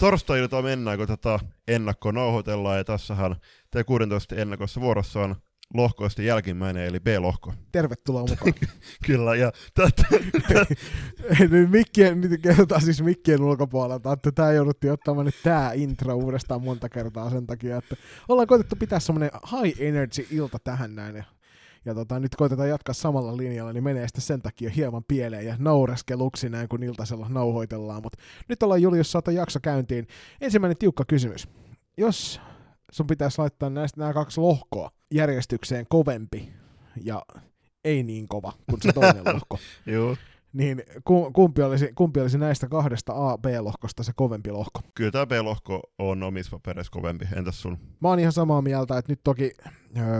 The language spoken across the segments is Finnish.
torstai-ilta mennään, kun tätä ennakkoa nauhoitellaan, ja tässähän T16 ennakossa vuorossa on lohkoista jälkimmäinen, eli B-lohko. Tervetuloa mukaan. Kyllä, ja tätä... nyt mikkien, nyt kerrotaan siis mikkien ulkopuolelta, että tämä jouduttiin ottamaan nyt tämä intro uudestaan monta kertaa sen takia, että ollaan koitettu pitää semmoinen high energy ilta tähän näin, ja, ja tota, nyt koitetaan jatkaa samalla linjalla, niin menee sitten sen takia hieman pieleen ja naureskeluksi näin, kun iltasella nauhoitellaan, mutta nyt ollaan Julius saata jakso käyntiin. Ensimmäinen tiukka kysymys. Jos sun pitäisi laittaa näistä nämä kaksi lohkoa järjestykseen kovempi ja ei niin kova kuin se toinen lohko. Joo. Niin kumpi olisi, kumpi olisi näistä kahdesta A-B-lohkosta se kovempi lohko? Kyllä tämä B-lohko on omissa papereissa kovempi. Entäs sun? Mä oon ihan samaa mieltä, että nyt toki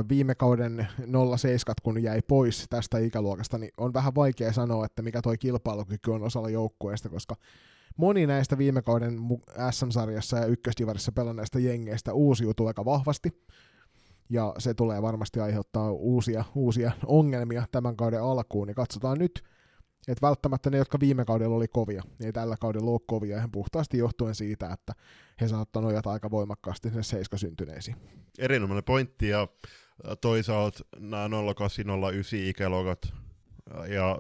viime kauden 07 kun jäi pois tästä ikäluokasta, niin on vähän vaikea sanoa, että mikä toi kilpailukyky on osalla joukkueesta, koska moni näistä viime kauden SM-sarjassa ja ykkösdivarissa pelanneista jengeistä uusiutuu aika vahvasti. Ja se tulee varmasti aiheuttaa uusia, uusia ongelmia tämän kauden alkuun. Niin katsotaan nyt, että välttämättä ne, jotka viime kaudella oli kovia, niin ei tällä kaudella ole kovia, ihan puhtaasti johtuen siitä, että he saattavat nojata aika voimakkaasti sinne seiskasyntyneisiin. Erinomainen pointti, ja toisaalta nämä 0809 ikäluokat. Ja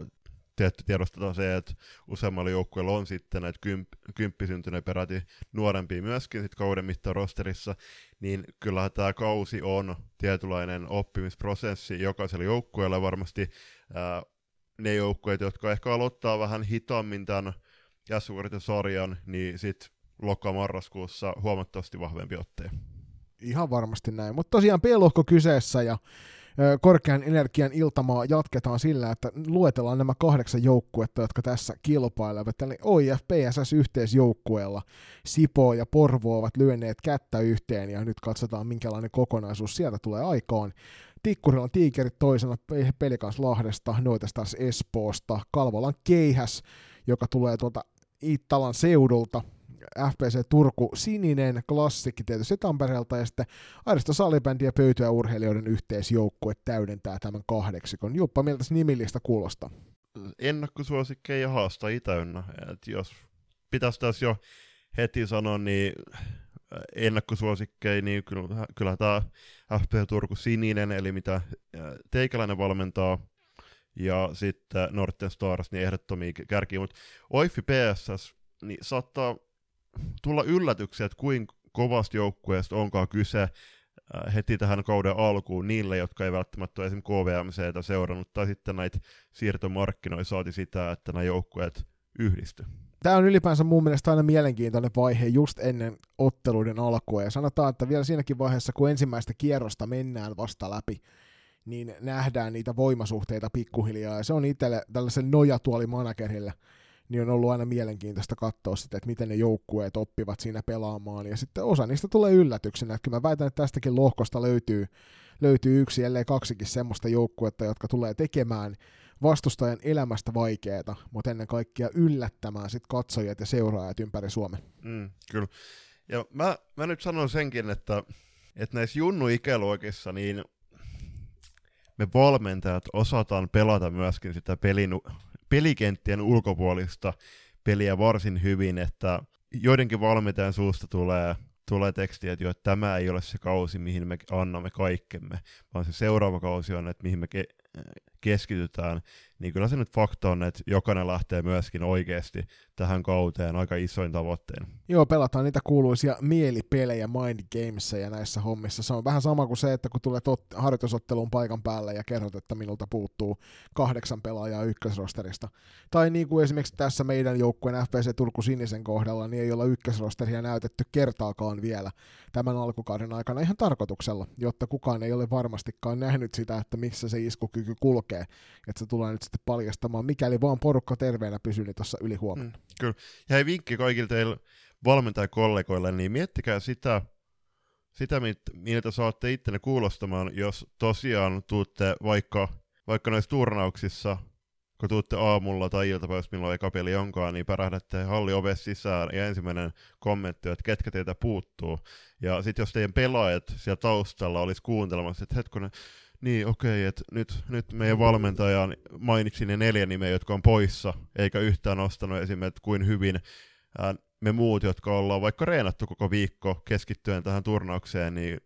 tietty tiedostetaan se, että useammalla joukkueella on sitten näitä kymp, kymppisyntyneitä peräti nuorempia myöskin sit kauden mittaan rosterissa, niin kyllähän tämä kausi on tietynlainen oppimisprosessi jokaisella joukkueella varmasti ne joukkueet, jotka ehkä aloittaa vähän hitaammin tämän sarjan, niin sitten loka-marraskuussa huomattavasti vahvempi otteja. Ihan varmasti näin, mutta tosiaan P-lohko kyseessä ja korkean energian iltamaa jatketaan sillä, että luetellaan nämä kahdeksan joukkuetta, jotka tässä kilpailevat. Eli OIF PSS yhteisjoukkueella Sipo ja Porvo ovat lyöneet kättä yhteen ja nyt katsotaan minkälainen kokonaisuus sieltä tulee aikaan. Tikkurilla Tiikerit toisena Pelikans Lahdesta, Noitas taas Espoosta, Kalvolan Keihäs, joka tulee tuolta Iittalan seudulta, FPC Turku Sininen klassikki tietysti Tampereelta ja sitten Aristo Salibändi ja pöytyä urheilijoiden yhteisjoukkue täydentää tämän kahdeksikon. Juppa, miltä nimillistä kuulostaa? Ennakkosuosikkeja haastajia täynnä. Et jos pitäisi tässä jo heti sanoa, niin ennakkosuosikkeja, niin kyllä, kyllä tämä FPC Turku Sininen, eli mitä teikäläinen valmentaa, ja sitten Norten Stars, niin ehdottomia kärkiä, mutta OIFI PSS, niin saattaa tulla yllätyksiä, että kuinka kovasta joukkueesta onkaan kyse heti tähän kauden alkuun niille, jotka ei välttämättä ole esimerkiksi KVMCtä seurannut, tai sitten näitä siirtomarkkinoita saati sitä, että nämä joukkueet yhdisty. Tämä on ylipäänsä mun mielestä aina mielenkiintoinen vaihe just ennen otteluiden alkua, ja sanotaan, että vielä siinäkin vaiheessa, kun ensimmäistä kierrosta mennään vasta läpi, niin nähdään niitä voimasuhteita pikkuhiljaa, ja se on itselle tällaisen nojatuolimanagerille – niin on ollut aina mielenkiintoista katsoa sitä, että miten ne joukkueet oppivat siinä pelaamaan, ja sitten osa niistä tulee yllätyksenä, että mä väitän, että tästäkin lohkosta löytyy, löytyy yksi, ellei kaksikin semmoista joukkuetta, jotka tulee tekemään vastustajan elämästä vaikeaa, mutta ennen kaikkea yllättämään sit katsojat ja seuraajat ympäri Suomen. Mm, kyllä. Ja mä, mä nyt sanon senkin, että, että näissä junnu-ikäluokissa, niin me valmentajat osataan pelata myöskin sitä pelin pelikenttien ulkopuolista peliä varsin hyvin, että joidenkin valmentajan suusta tulee, tulee tekstiä, että, jo, että tämä ei ole se kausi, mihin me annamme kaikkemme, vaan se seuraava kausi on, että mihin me ke- keskitytään, niin kyllä se nyt fakta on, että jokainen lähtee myöskin oikeasti tähän kauteen aika isoin tavoitteen. Joo, pelataan niitä kuuluisia mielipelejä mind games ja näissä hommissa. Se on vähän sama kuin se, että kun tulet ot- harjoitusotteluun paikan päälle ja kerrot, että minulta puuttuu kahdeksan pelaajaa ykkösrosterista. Tai niin kuin esimerkiksi tässä meidän joukkueen FPC Turku Sinisen kohdalla, niin ei olla ykkösrosteria näytetty kertaakaan vielä tämän alkukauden aikana ihan tarkoituksella, jotta kukaan ei ole varmastikaan nähnyt sitä, että missä se iskukyky kulkee. Että se tulee nyt sitten paljastamaan, mikäli vaan porukka terveenä pysyy niin tuossa yli huomenna. Mm, kyllä. Ja hei vinkki kaikille teille valmentajakollegoille, niin miettikää sitä, sitä miltä saatte ittenne kuulostamaan, jos tosiaan tuutte vaikka, vaikka noissa turnauksissa, kun tuutte aamulla tai iltapäivässä, milloin eka peli onkaan, niin pärähdätte halli ovessa sisään ja ensimmäinen kommentti on, että ketkä teitä puuttuu. Ja sitten jos teidän pelaajat siellä taustalla olisi kuuntelemassa, että hetkonen, niin, okei, okay, että nyt, nyt meidän valmentaja mainitsi ne neljä nimeä, jotka on poissa, eikä yhtään nostanut esimerkiksi kuin hyvin ää, me muut, jotka ollaan vaikka reenattu koko viikko keskittyen tähän turnaukseen, niin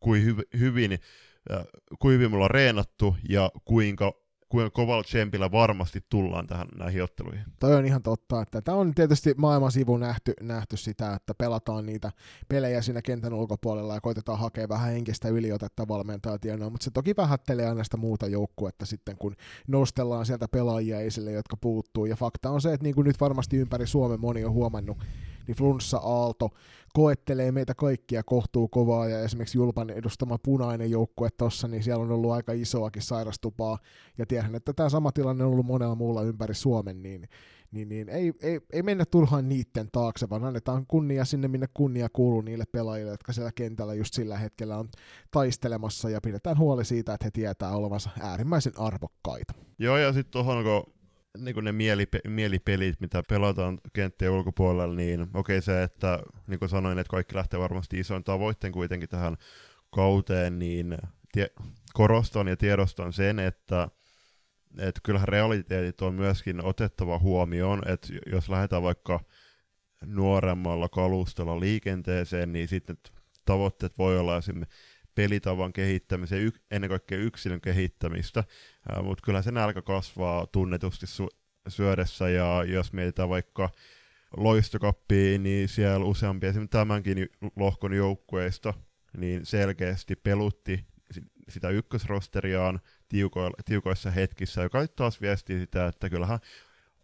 kuin hy- hyvin, äh, kuin hyvin me ollaan reenattu ja kuinka kuinka kovalla tsempillä varmasti tullaan tähän näihin otteluihin. Toi on ihan totta, että tämä on tietysti maailman sivu nähty, nähty sitä, että pelataan niitä pelejä siinä kentän ulkopuolella ja koitetaan hakea vähän henkistä yliotetta valmentajatienoa, mutta se toki vähättelee aina sitä muuta joukkuetta sitten, kun nostellaan sieltä pelaajia esille, jotka puuttuu. Ja fakta on se, että niin kuin nyt varmasti ympäri Suomen moni on huomannut, niin flunssa-aalto koettelee meitä kaikkia kohtuu kovaa, ja esimerkiksi Julpan edustama punainen joukkue tuossa, niin siellä on ollut aika isoakin sairastupaa, ja tiedän, että tämä sama tilanne on ollut monella muulla ympäri Suomen, niin, niin, niin ei, ei, ei mennä turhaan niitten taakse, vaan annetaan kunnia sinne, minne kunnia kuuluu niille pelaajille, jotka siellä kentällä just sillä hetkellä on taistelemassa, ja pidetään huoli siitä, että he tietää olevansa äärimmäisen arvokkaita. Joo, ja sitten tuohon, kun niin kuin ne mielipe- mielipelit, mitä pelataan kenttien ulkopuolella, niin okei okay, se, että niin kuin sanoin, että kaikki lähtee varmasti isoin tavoitteen kuitenkin tähän kauteen, niin tie- korostan ja tiedostan sen, että että kyllähän realiteetit on myöskin otettava huomioon, että jos lähdetään vaikka nuoremmalla kalustolla liikenteeseen, niin sitten tavoitteet voi olla esimerkiksi pelitavan kehittämisen, y- ennen kaikkea yksilön kehittämistä, mutta kyllä se nälkä kasvaa tunnetusti su- syödessä, ja jos mietitään vaikka loistokappia, niin siellä useampi esimerkiksi tämänkin lohkon joukkueista, niin selkeästi pelutti sitä ykkösrosteriaan tiuko- tiukoissa hetkissä, joka taas viestii sitä, että kyllähän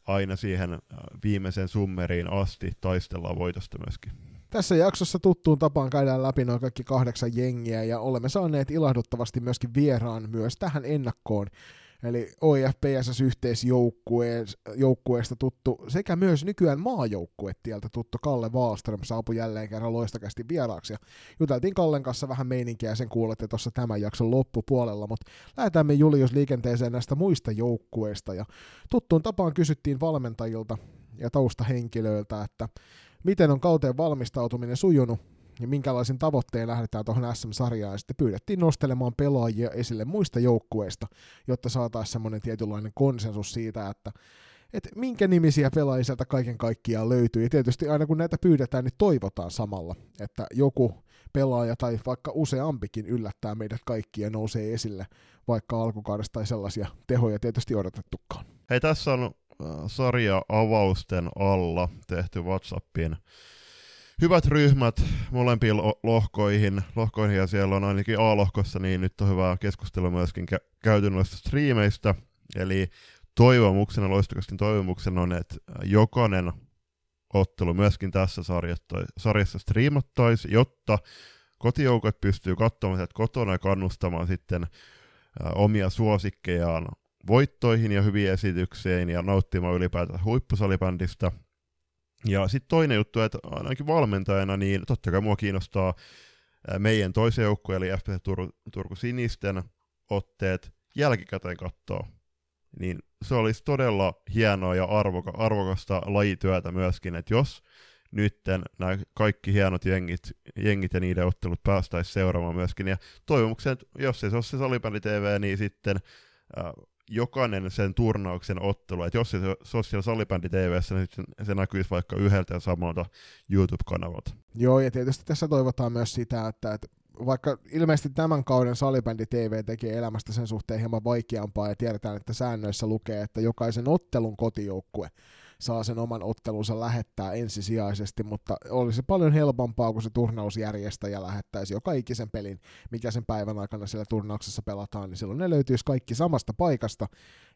aina siihen viimeisen summeriin asti taistellaan voitosta myöskin. Tässä jaksossa tuttuun tapaan käydään läpi noin kaikki kahdeksan jengiä ja olemme saaneet ilahduttavasti myöskin vieraan myös tähän ennakkoon. Eli OIF PSS yhteisjoukkueesta tuttu sekä myös nykyään maajoukkuetieltä tuttu Kalle Wallström saapui jälleen kerran loistakästi vieraaksi. Ja juteltiin Kallen kanssa vähän meininkiä sen kuulette tuossa tämän jakson loppupuolella, mutta lähdetään me Julius liikenteeseen näistä muista joukkueista. Ja tuttuun tapaan kysyttiin valmentajilta ja taustahenkilöiltä, että miten on kauteen valmistautuminen sujunut ja minkälaisin tavoitteen lähdetään tuohon SM-sarjaan. Ja sitten pyydettiin nostelemaan pelaajia esille muista joukkueista, jotta saataisiin semmoinen tietynlainen konsensus siitä, että että minkä nimisiä pelaajia sieltä kaiken kaikkiaan löytyy. Ja tietysti aina kun näitä pyydetään, niin toivotaan samalla, että joku pelaaja tai vaikka useampikin yllättää meidät kaikkia ja nousee esille, vaikka alkukaudesta tai sellaisia tehoja tietysti odotettukaan. Hei, tässä on sarja-avausten alla tehty WhatsAppin. Hyvät ryhmät molempiin lohkoihin, lohkoihin, ja siellä on ainakin A-lohkossa, niin nyt on hyvää keskustelua myöskin kä- käyty noista striimeistä, eli toivomuksena, loistokastin toivomuksena on, että jokainen ottelu myöskin tässä sarjassa striimattaisi, jotta kotijoukot pystyy katsomaan sieltä kotona ja kannustamaan sitten omia suosikkejaan voittoihin ja hyviin esityksiin ja nauttimaan ylipäätään huippusalibändistä. Ja sitten toinen juttu, että ainakin valmentajana, niin totta kai mua kiinnostaa meidän toisen joukkueen, eli FPC Turku, Turku Sinisten otteet jälkikäteen katsoa. Niin se olisi todella hienoa ja arvoka, arvokasta lajityötä myöskin, että jos nytten nämä kaikki hienot jengit, jengit ja niiden ottelut päästäisiin seuraamaan myöskin. Ja toivomuksen, että jos ei se ole se salibändi TV, niin sitten äh, jokainen sen turnauksen ottelu, että jos se, se olisi siellä Salibändi TVssä, niin se, se näkyisi vaikka yhdeltä ja samalta YouTube-kanavalta. Joo, ja tietysti tässä toivotaan myös sitä, että, että vaikka ilmeisesti tämän kauden Salibändi TV tekee elämästä sen suhteen hieman vaikeampaa ja tiedetään, että säännöissä lukee, että jokaisen ottelun kotijoukkue saa sen oman ottelunsa lähettää ensisijaisesti, mutta olisi paljon helpompaa, kun se turnausjärjestäjä lähettäisi joka ikisen pelin, mikä sen päivän aikana siellä turnauksessa pelataan, niin silloin ne löytyisi kaikki samasta paikasta.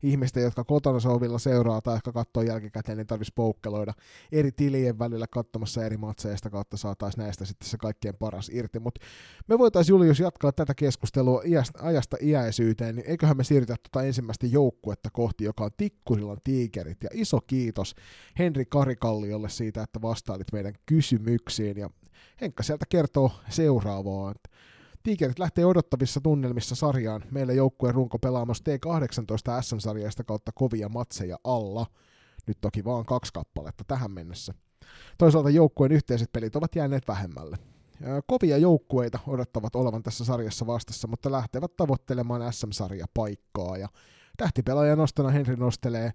Ihmisten, jotka kotona sovilla seuraa tai ehkä katsoo jälkikäteen, niin tarvitsisi poukkeloida eri tilien välillä katsomassa eri matseista kautta saataisiin näistä sitten se kaikkein paras irti. Mutta me voitaisiin Julius jatkaa tätä keskustelua ajasta iäisyyteen, niin eiköhän me siirrytä tuota ensimmäistä joukkuetta kohti, joka on Tikkurilan tiikerit. Ja iso kiitos Henri Karikalliolle siitä, että vastailit meidän kysymyksiin. Ja Henkka sieltä kertoo seuraavaa, että Tiikerit lähtee odottavissa tunnelmissa sarjaan. Meillä joukkueen runko pelaamassa T18 SM-sarjasta kautta kovia matseja alla. Nyt toki vaan kaksi kappaletta tähän mennessä. Toisaalta joukkueen yhteiset pelit ovat jääneet vähemmälle. Kovia joukkueita odottavat olevan tässä sarjassa vastassa, mutta lähtevät tavoittelemaan SM-sarjapaikkaa ja Tähtipelaajan nostona Henri nostelee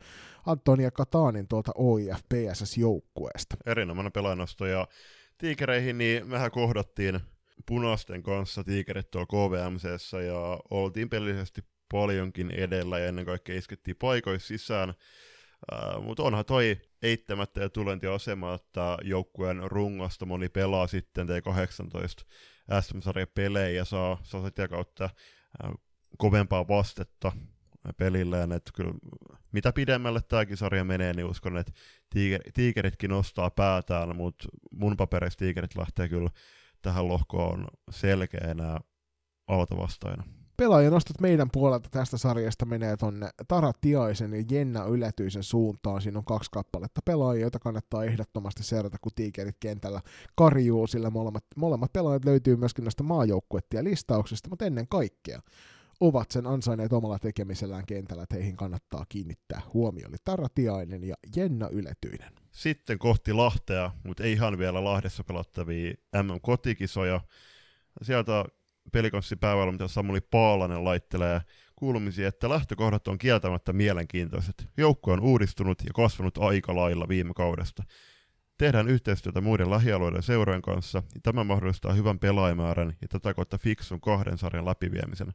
Antonia Katanin tuolta OIF PSS-joukkueesta. Erinomainen pelaajanosto ja tiikereihin niin mehän kohdattiin punaisten kanssa tiikerit tuolla KVMCssä ja oltiin pelillisesti paljonkin edellä ja ennen kaikkea iskettiin paikoissa sisään. Uh, Mutta onhan toi eittämättä ja tulentiasema, että joukkueen rungosta moni pelaa sitten T18 SM-sarjan pelejä ja saa, saa sitä kautta uh, kovempaa vastetta pelilleen, että kyllä mitä pidemmälle tämäkin sarja menee, niin uskon, että tiiker, tiikeritkin nostaa päätään, mutta mun papereissa tiikerit lähtee kyllä tähän lohkoon selkeänä altavastaina. Pelaajanostot meidän puolelta tästä sarjasta menee tonne Tara Tiaisen ja Jenna Ylätyisen suuntaan. Siinä on kaksi kappaletta pelaajia, joita kannattaa ehdottomasti seurata, kun tiikerit kentällä karjuu, sillä molemmat, molemmat pelaajat löytyy myöskin näistä maajoukkuettia listauksista, mutta ennen kaikkea ovat sen ansainneet omalla tekemisellään kentällä, että heihin kannattaa kiinnittää huomio. Eli Tara Tiainen ja Jenna Yletyinen. Sitten kohti Lahtea, mutta ei ihan vielä Lahdessa pelattavia MM-kotikisoja. Sieltä pelikonssi päävalmentaja Samuli Paalanen laittelee kuulumisia, että lähtökohdat on kieltämättä mielenkiintoiset. Joukko on uudistunut ja kasvanut aika lailla viime kaudesta. Tehdään yhteistyötä muiden lähialueiden seurojen kanssa, ja tämä mahdollistaa hyvän pelaajamäärän ja tätä kautta fiksun kahden sarjan läpiviemisen.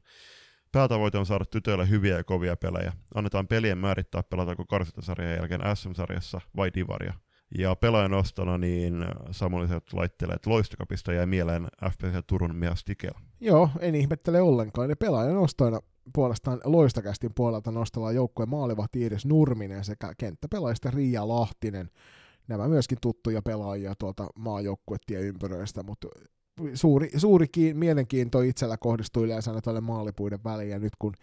Päätavoite on saada tytöille hyviä ja kovia pelejä. Annetaan pelien määrittää, pelataanko karsintasarjan jälkeen SM-sarjassa vai Divaria. Ja pelaajan ostona niin samalliset laitteleet loistokapista jäi mieleen FPC Turun Mia Stikel. Joo, en ihmettele ollenkaan. Ja pelaajan ostoina puolestaan loistakästin puolelta nostellaan joukkueen maalivahti Iiris Nurminen sekä kenttäpelaajista Riia Lahtinen. Nämä myöskin tuttuja pelaajia tuolta maajoukkuettien ympyröistä, mutta suuri, suuri kiin, mielenkiinto itsellä kohdistuu yleensä tuolle maalipuiden väliin, ja nyt kun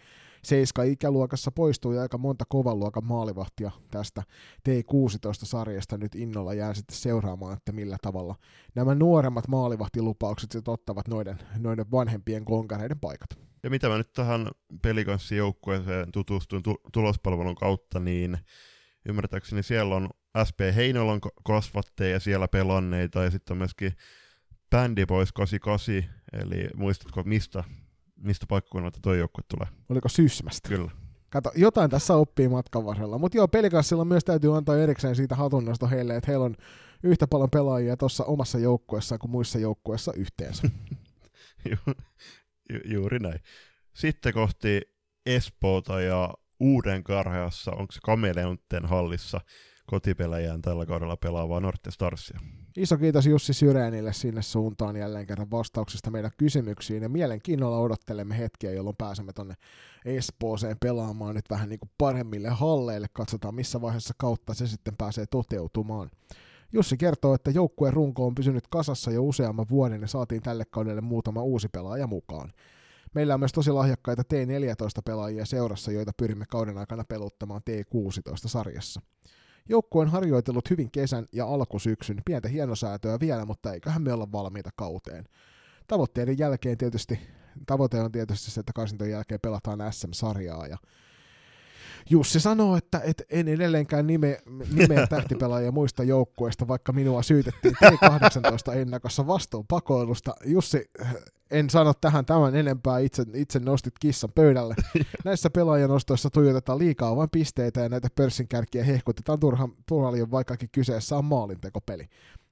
seiska ikäluokassa poistui aika monta kovan luokan maalivahtia tästä T16-sarjasta, nyt innolla jää sitten seuraamaan, että millä tavalla nämä nuoremmat maalivahtilupaukset sitten ottavat noiden, noiden vanhempien konkareiden paikat. Ja mitä mä nyt tähän pelikanssijoukkueeseen tutustuin tu- tulospalvelun kautta, niin ymmärtääkseni siellä on SP Heinolon kasvatteja siellä pelanneita, ja sitten on myöskin Bandy Boys 88, eli muistatko mistä, mistä paikkakunnalta tuo joukkue tulee? Oliko Sysmästä? Kyllä. Kato, jotain tässä oppii matkan varrella. Mutta joo, pelikassilla myös täytyy antaa erikseen siitä hatunnosta heille, että heillä on yhtä paljon pelaajia tuossa omassa joukkueessaan kuin muissa joukkueissa yhteensä. Ju, ju, juuri näin. Sitten kohti Espoota ja Uuden Karheassa, onko se Kameleonten hallissa kotipelejään tällä kaudella pelaavaa Norte Starsia. Iso kiitos Jussi Syreenille sinne suuntaan jälleen kerran vastauksista meidän kysymyksiin ja mielenkiinnolla odottelemme hetkiä, jolloin pääsemme tonne Espooseen pelaamaan nyt vähän niin kuin paremmille halleille. Katsotaan missä vaiheessa kautta se sitten pääsee toteutumaan. Jussi kertoo, että joukkueen runko on pysynyt kasassa jo useamman vuoden ja saatiin tälle kaudelle muutama uusi pelaaja mukaan. Meillä on myös tosi lahjakkaita T14-pelaajia seurassa, joita pyrimme kauden aikana peluttamaan T16-sarjassa. Joukkue on harjoitellut hyvin kesän ja alkusyksyn, pientä hienosäätöä vielä, mutta eiköhän me olla valmiita kauteen. Tavoitteiden jälkeen tietysti, tavoite on tietysti se, että karsintojen jälkeen pelataan SM-sarjaa ja Jussi sanoo, että et en edelleenkään nime, nimeä tähtipelaajia muista joukkueista, vaikka minua syytettiin T18 ennakossa vastuun pakoilusta. Jussi, en sano tähän tämän enempää, itse, itse nostit kissan pöydälle. Näissä pelaajanostoissa tuijotetaan liikaa vain pisteitä ja näitä pörssin kärkiä hehkutetaan turhan paljon, vaikkakin kyseessä on maalintekopeli.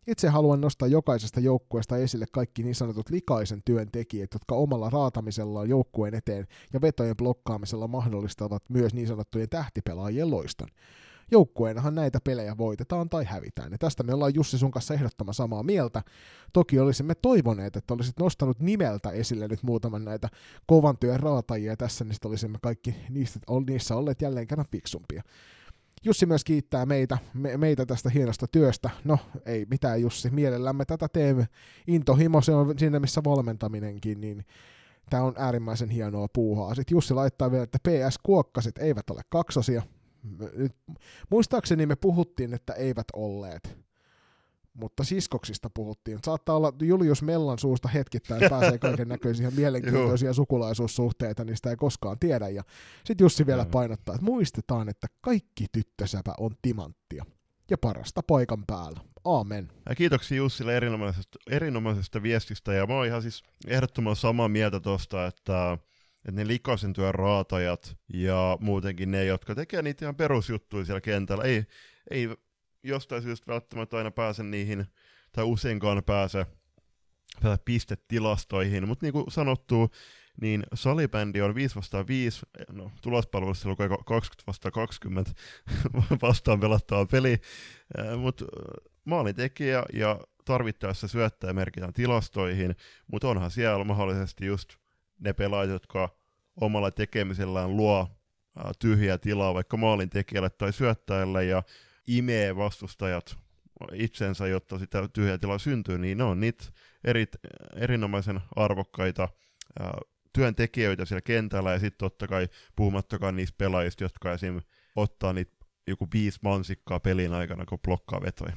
Itse haluan nostaa jokaisesta joukkueesta esille kaikki niin sanotut likaisen työn tekijät, jotka omalla raatamisellaan joukkueen eteen ja vetojen blokkaamisella mahdollistavat myös niin sanottujen tähtipelaajien loiston. Joukkueenahan näitä pelejä voitetaan tai hävitään, ja tästä me ollaan Jussi sun kanssa ehdottoman samaa mieltä. Toki olisimme toivoneet, että olisit nostanut nimeltä esille nyt muutaman näitä kovan työn raatajia tässä, niin olisimme kaikki niistä, niissä olleet jälleen kerran fiksumpia. Jussi myös kiittää meitä, me, meitä tästä hienosta työstä. No, ei mitään Jussi, mielellämme tätä teemme. Intohimo, se on siinä missä valmentaminenkin, niin tämä on äärimmäisen hienoa puuhaa. Sitten Jussi laittaa vielä, että PS-kuokkaset eivät ole kaksosia. Nyt, muistaakseni me puhuttiin, että eivät olleet mutta siskoksista puhuttiin. Saattaa olla Julius Mellan suusta hetkittäin pääsee kaiken näköisiä mielenkiintoisia sukulaisuussuhteita, niin sitä ei koskaan tiedä. Ja sitten Jussi vielä painottaa, että muistetaan, että kaikki tyttösäpä on timanttia ja parasta paikan päällä. Aamen. Ja kiitoksia Jussille erinomaisesta, erinomaisesta viestistä, ja mä oon ihan siis ehdottoman samaa mieltä tuosta, että että ne likaisen työn raatajat ja muutenkin ne, jotka tekee niitä ihan perusjuttuja siellä kentällä, ei, ei jostain syystä välttämättä aina pääse niihin, tai useinkaan pääse, pääse pistetilastoihin, mutta niin kuin sanottu, niin salibändi on 5 vastaan 5, no tulospalvelussa lukee 20 vastaan 20 vastaan pelattava peli, mutta maalintekijä ja tarvittaessa syöttäjä merkitään tilastoihin, mutta onhan siellä mahdollisesti just ne pelaajat, jotka omalla tekemisellään luo tyhjää tilaa vaikka maalintekijälle tai syöttäjälle. Ja imee vastustajat itsensä, jotta sitä tyhjää tilaa syntyy, niin ne on niitä eri, erinomaisen arvokkaita ää, työntekijöitä siellä kentällä, ja sitten totta kai puhumattakaan niistä pelaajista, jotka esim. ottaa niitä joku viisi mansikkaa pelin aikana, kun blokkaa vetoja.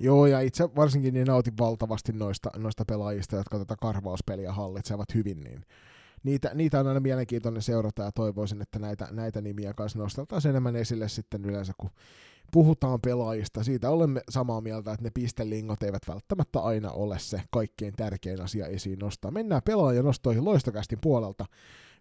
Joo, ja itse varsinkin niin nautin valtavasti noista, noista pelaajista, jotka tätä karvauspeliä hallitsevat hyvin, niin niitä, niitä on aina mielenkiintoinen seurata ja toivoisin, että näitä, näitä nimiä kanssa nostaltaisiin enemmän esille sitten yleensä, kun puhutaan pelaajista. Siitä olemme samaa mieltä, että ne pistelingot eivät välttämättä aina ole se kaikkein tärkein asia esiin nostaa. Mennään pelaajanostoihin loistokästin puolelta.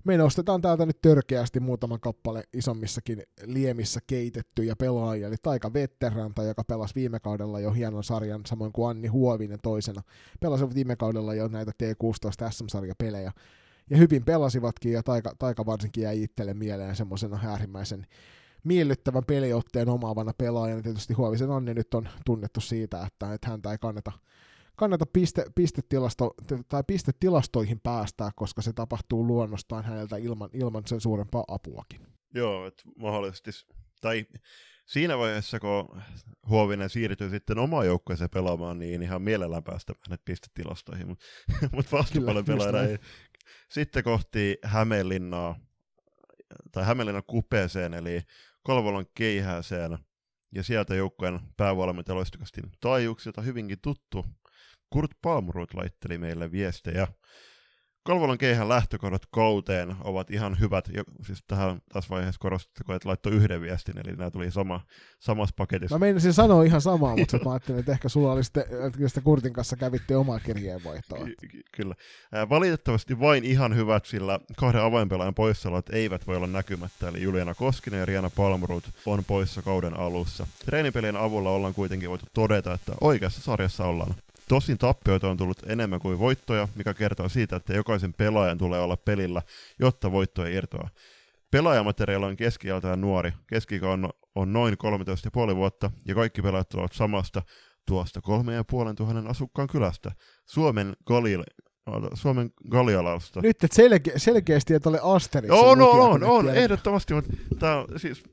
Me nostetaan täältä nyt törkeästi muutaman kappale isommissakin liemissä keitettyjä pelaajia, eli Taika Vetteranta, joka pelasi viime kaudella jo hienon sarjan, samoin kuin Anni Huovinen toisena. Pelasi viime kaudella jo näitä T16 SM-sarjapelejä ja hyvin pelasivatkin, ja Taika, Taika varsinkin jäi itselle mieleen semmoisena äärimmäisen miellyttävän peliotteen omaavana pelaajana. Tietysti Huovisen Anni nyt on tunnettu siitä, että, että häntä ei kannata, kannata piste, pistetilasto, tai pistetilastoihin päästää, koska se tapahtuu luonnostaan häneltä ilman, ilman sen suurempaa apuakin. Joo, että mahdollisesti, tai siinä vaiheessa, kun Huovinen siirtyy sitten omaan joukkueeseen pelaamaan, niin ihan mielellään päästä hänet pistetilastoihin, mutta mut vastuupuolen pelaajana ei, sitten kohti Hämeenlinnaa, tai Hämeenlinnan kupeeseen, eli Kalvolan keihääseen, ja sieltä joukkueen päävalmentaja loistokasti taajuuksilta hyvinkin tuttu Kurt Palmroth laitteli meille viestejä. Kalvolan keihän lähtökohdat kauteen ovat ihan hyvät. Jo, siis tähän tässä vaiheessa korostettako, että laittoi yhden viestin, eli nämä tuli sama, samassa paketissa. Mä meinasin sanoa ihan samaa, mutta mä ajattelin, että ehkä sulla oli sitten, että Kurtin kanssa kävitte omaa kirjeenvaihtoa. Ky- kyllä. valitettavasti vain ihan hyvät, sillä kahden avainpelaajan poissaolot eivät voi olla näkymättä, eli Juliana Koskinen ja Riana Palmrut on poissa kauden alussa. Treenipelien avulla ollaan kuitenkin voitu todeta, että oikeassa sarjassa ollaan Tosin tappioita on tullut enemmän kuin voittoja, mikä kertoo siitä, että jokaisen pelaajan tulee olla pelillä, jotta voitto ei irtoa. Pelaajamateriaali on keski nuori. keski on, on noin 13,5 vuotta, ja kaikki pelaajat tulevat samasta tuosta 3500 asukkaan kylästä. Suomen Galil, Suomen Galialausta. Nyt et selke- selkeästi, että ole Asterix. Joo, no, on, on, ehdottomasti, mutta tämä siis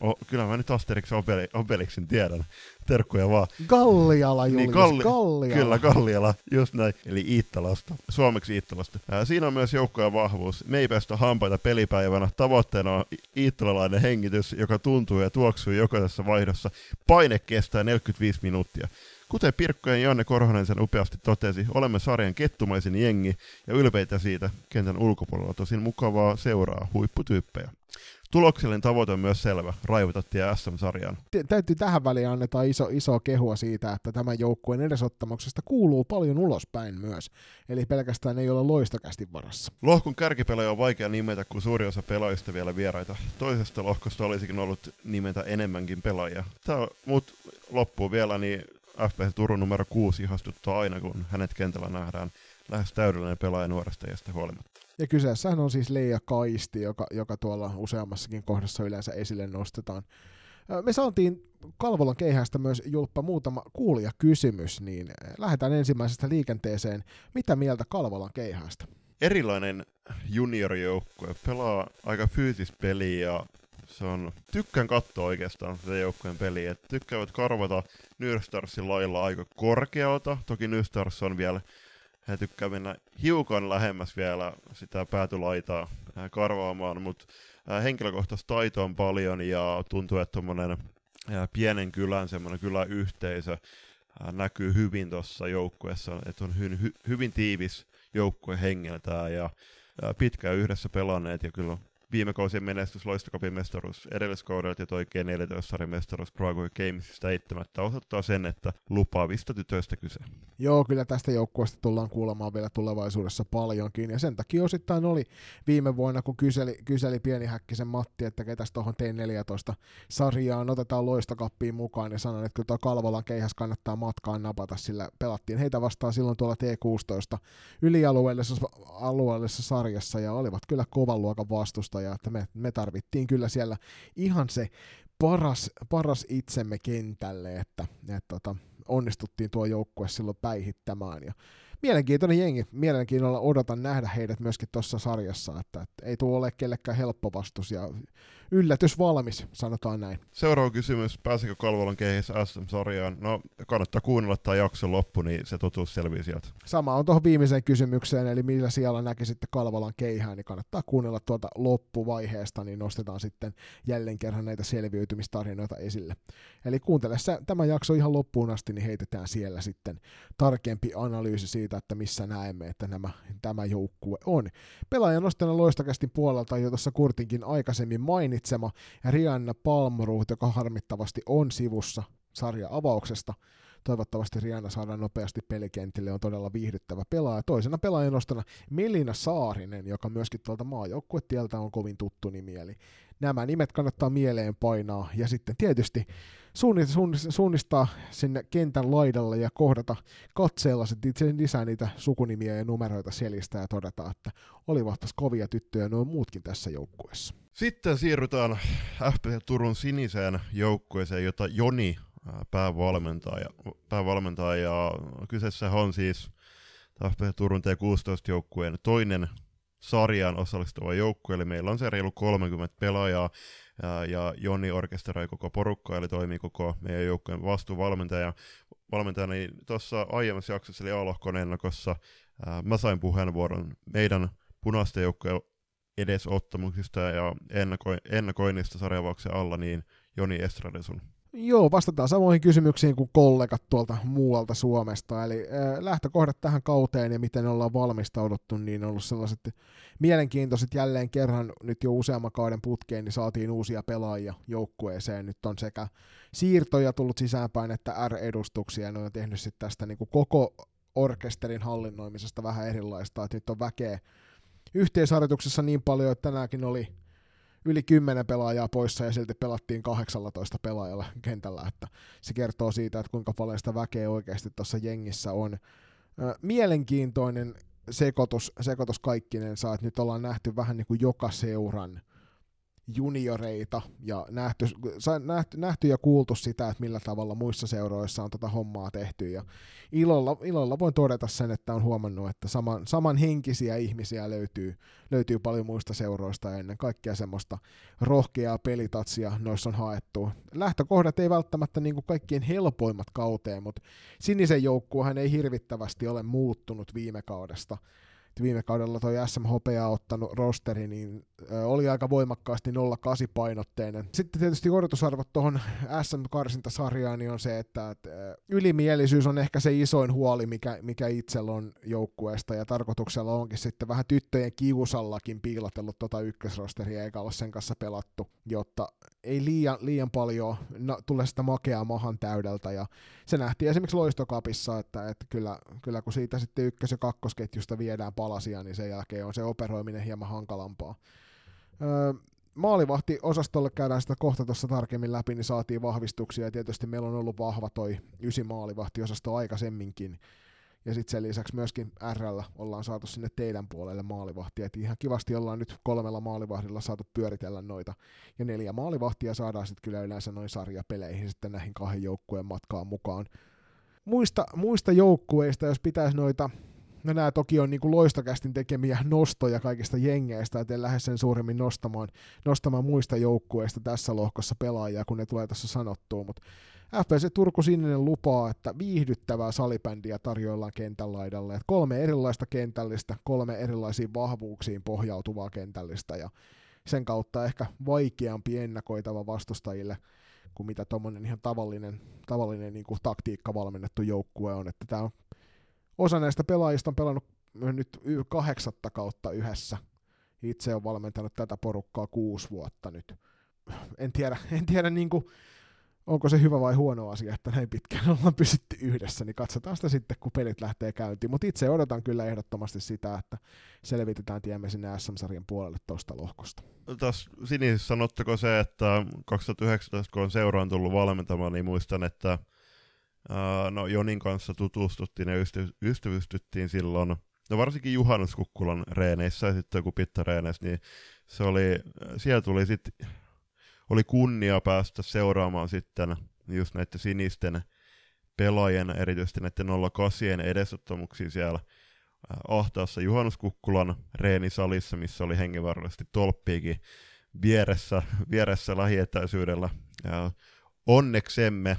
O, kyllä mä nyt Asterix Obel- Obelixin tiedän. Terkkuja vaan. Galliala, niin, Julius, niin, Galli- Galliala. Kyllä, Galliala, just näin. Eli Iittalasta, suomeksi Iittalasta. Ää, siinä on myös joukkojen vahvuus. Me ei päästä hampaita pelipäivänä. Tavoitteena on iittalalainen hengitys, joka tuntuu ja tuoksuu jokaisessa vaihdossa. Paine kestää 45 minuuttia. Kuten Pirkko ja Janne Korhonen sen upeasti totesi, olemme sarjan kettumaisin jengi ja ylpeitä siitä kentän ulkopuolella tosin mukavaa seuraa huipputyyppejä. Tuloksellinen tavoite on myös selvä, raivuta tie SM-sarjaan. Täytyy tähän väliin annetaan iso, iso kehua siitä, että tämän joukkueen edesottamuksesta kuuluu paljon ulospäin myös. Eli pelkästään ei ole loistokästi varassa. Lohkun kärkipelejä on vaikea nimetä, kun suuri osa pelaajista vielä vieraita. Toisesta lohkosta olisikin ollut nimetä enemmänkin pelaajia. Tämä, mut loppuu vielä, niin FPS Turun numero 6 ihastuttaa aina, kun hänet kentällä nähdään lähes täydellinen pelaaja nuoresta ja huolimatta. Ja kyseessähän on siis Leija Kaisti, joka, joka tuolla useammassakin kohdassa yleensä esille nostetaan. Me saatiin Kalvolan keihästä myös Julppa muutama kuulijakysymys, niin lähdetään ensimmäisestä liikenteeseen. Mitä mieltä Kalvolan keihästä? Erilainen juniorijoukkue, pelaa aika fyysistä peliä ja se on, tykkään katsoa oikeastaan sitä joukkueen peliä. Tykkäävät karvata Nyrstarsin lailla aika korkealta. Toki Nyrstars on vielä, he tykkää mennä hiukan lähemmäs vielä sitä päätylaitaa karvaamaan, mutta henkilökohtaista taitoa on paljon ja tuntuu, että tuommoinen pienen kylän semmoinen kyläyhteisö näkyy hyvin tuossa joukkueessa, että on hy- hy- hyvin tiivis joukkue hengeltään ja pitkään yhdessä pelanneet ja kyllä viime kausien menestys, Loistokapin mestaruus edelliskaudelta ja toi G14-sarjan mestaruus Prague Gamesista eittämättä osoittaa sen, että lupaavista tytöistä kyse. Joo, kyllä tästä joukkueesta tullaan kuulemaan vielä tulevaisuudessa paljonkin, ja sen takia osittain oli viime vuonna, kun kyseli, kyseli pieni häkkisen Matti, että ketäs tuohon T14-sarjaan otetaan Loistokappiin mukaan, ja sanoin, että kyllä tuo Kalvolan keihäs kannattaa matkaan napata, sillä pelattiin heitä vastaan silloin tuolla T16 ylialueellisessa alueellisessa sarjassa, ja olivat kyllä kovan luokan vastustaja, että me, me tarvittiin kyllä siellä ihan se paras, paras itsemme kentälle, että, että tota, onnistuttiin tuo joukkue silloin päihittämään. Ja mielenkiintoinen jengi, mielenkiinnolla odotan nähdä heidät myöskin tuossa sarjassa, että, että ei tule ole kellekään helppo vastus ja yllätys valmis, sanotaan näin. Seuraava kysymys, pääsikö Kalvolan kehissä SM-sarjaan? No, kannattaa kuunnella tämä jakson loppu, niin se totuus selviää sieltä. Sama on tuohon viimeiseen kysymykseen, eli millä siellä näkisitte Kalvolan keihää, niin kannattaa kuunnella tuota loppuvaiheesta, niin nostetaan sitten jälleen kerran näitä selviytymistarinoita esille. Eli kuuntele se, tämä jakso ihan loppuun asti, niin heitetään siellä sitten tarkempi analyysi siitä, että missä näemme, että nämä, tämä joukkue on. Pelaajan nostena loistakästin puolelta jo tuossa Kurtinkin aikaisemmin mainitsin, mainitsema Rianna Palmruut, joka harmittavasti on sivussa sarja-avauksesta. Toivottavasti Rianna saadaan nopeasti pelikentille, on todella viihdyttävä pelaaja. Toisena pelaajan nostana Melina Saarinen, joka myöskin tuolta maajoukkuetieltä on kovin tuttu nimi, eli nämä nimet kannattaa mieleen painaa. Ja sitten tietysti suunnistaa sinne kentän laidalle ja kohdata katseella sitten lisää niitä sukunimiä ja numeroita selistä ja todeta, että olivat kovia tyttöjä nuo muutkin tässä joukkueessa. Sitten siirrytään FPC Turun siniseen joukkueeseen, jota Joni päävalmentaa. Ja, päävalmentaa ja kyseessä on siis FPC Turun T16-joukkueen toinen sarjaan osallistuva joukkue, eli meillä on se reilu 30 pelaajaa, ja, Joni orkesteroi koko porukkaa, eli toimii koko meidän joukkueen vastuuvalmentaja. Valmentajana niin tuossa aiemmassa jaksossa, eli A-lohkon ennakossa, mä sain puheenvuoron meidän punaisten joukkojen edesottamuksista ja ennako- ennakoinnista sarjavauksen alla, niin Joni Estrade sun. Joo, vastataan samoihin kysymyksiin kuin kollegat tuolta muualta Suomesta. Eli äh, lähtökohdat tähän kauteen ja miten ollaan valmistauduttu, niin on ollut sellaiset mielenkiintoiset jälleen kerran nyt jo useamman kauden putkeen, niin saatiin uusia pelaajia joukkueeseen. Nyt on sekä siirtoja tullut sisäänpäin että R-edustuksia, ne on tehnyt sitten tästä niin kuin koko orkesterin hallinnoimisesta vähän erilaista, että nyt on väkeä yhteisharjoituksessa niin paljon, että tänäänkin oli yli 10 pelaajaa poissa ja silti pelattiin 18 pelaajalla kentällä, että se kertoo siitä, että kuinka paljon sitä väkeä oikeasti tuossa jengissä on. Mielenkiintoinen sekoitus, sekoitus kaikkinen saa, että nyt ollaan nähty vähän niin kuin joka seuran junioreita ja nähty, nähty, nähty ja kuultu sitä, että millä tavalla muissa seuroissa on tätä hommaa tehty ja ilolla, ilolla voin todeta sen, että on huomannut, että saman, samanhenkisiä ihmisiä löytyy, löytyy paljon muista seuroista ja ennen kaikkea semmoista rohkeaa pelitatsia noissa on haettu. Lähtökohdat ei välttämättä niin kuin kaikkien helpoimmat kauteen, mutta sinisen joukkuehan ei hirvittävästi ole muuttunut viime kaudesta viime kaudella toi SMHP ottanut rosteri, niin oli aika voimakkaasti 08 painotteinen. Sitten tietysti odotusarvot tuohon SM-karsintasarjaan niin on se, että, että ylimielisyys on ehkä se isoin huoli, mikä, mikä itsellä on joukkueesta, ja tarkoituksella onkin sitten vähän tyttöjen kiusallakin piilotellut tota ykkösrosteria eikä olla sen kanssa pelattu, jotta ei liian, liian paljon no, tule sitä makeaa mahan täydeltä, ja se nähtiin esimerkiksi Loistokapissa, että, että kyllä, kyllä kun siitä sitten ykkös- ja kakkosketjusta viedään palasia, niin sen jälkeen on se operoiminen hieman hankalampaa. Öö, maalivahti-osastolle käydään sitä kohta tuossa tarkemmin läpi, niin saatiin vahvistuksia, ja tietysti meillä on ollut vahva toi ysi maalivahti-osasto aikaisemminkin, ja sitten sen lisäksi myöskin RL ollaan saatu sinne teidän puolelle maalivahtia. Et ihan kivasti ollaan nyt kolmella maalivahdilla saatu pyöritellä noita. Ja neljä maalivahtia saadaan sitten kyllä yleensä noin sarjapeleihin sitten näihin kahden joukkueen matkaan mukaan. Muista, muista joukkueista, jos pitäisi noita No nämä toki on niin kuin loistokästin tekemiä nostoja kaikista jengeistä, että en lähde sen suuremmin nostamaan, nostamaan muista joukkueista tässä lohkossa pelaajia, kun ne tulee tässä sanottua, mutta FPC Turku Sininen lupaa, että viihdyttävää salibändiä tarjoillaan kentän laidalle. Että kolme erilaista kentällistä, kolme erilaisiin vahvuuksiin pohjautuvaa kentällistä ja sen kautta ehkä vaikeampi ennakoitava vastustajille kuin mitä tuommoinen ihan tavallinen, tavallinen niin kuin taktiikka valmennettu joukkue on. Että tämä on, osa näistä pelaajista on pelannut nyt kahdeksatta kautta yhdessä Itse on valmentanut tätä porukkaa kuusi vuotta nyt. En tiedä, en tiedä niin kuin, onko se hyvä vai huono asia, että näin pitkään ollaan pysytty yhdessä, niin katsotaan sitä sitten, kun pelit lähtee käyntiin. Mutta itse odotan kyllä ehdottomasti sitä, että selvitetään tiemme sinne SM-sarjan puolelle tuosta lohkosta. Tässä sinisessä sanottako se, että 2019, kun on seuraan tullut valmentamaan, niin muistan, että no Jonin kanssa tutustuttiin ja ystävystyttiin silloin, no varsinkin Juhannus Kukkulan reeneissä ja sitten joku pittareeneissä, niin se oli, siellä tuli sitten oli kunnia päästä seuraamaan sitten just näiden sinisten pelaajien, erityisesti näiden 08 edesottamuksia siellä äh, ahtaassa Juhannuskukkulan reenisalissa, missä oli hengenvarallisesti tolppiikin vieressä, vieressä lähietäisyydellä. Ja onneksemme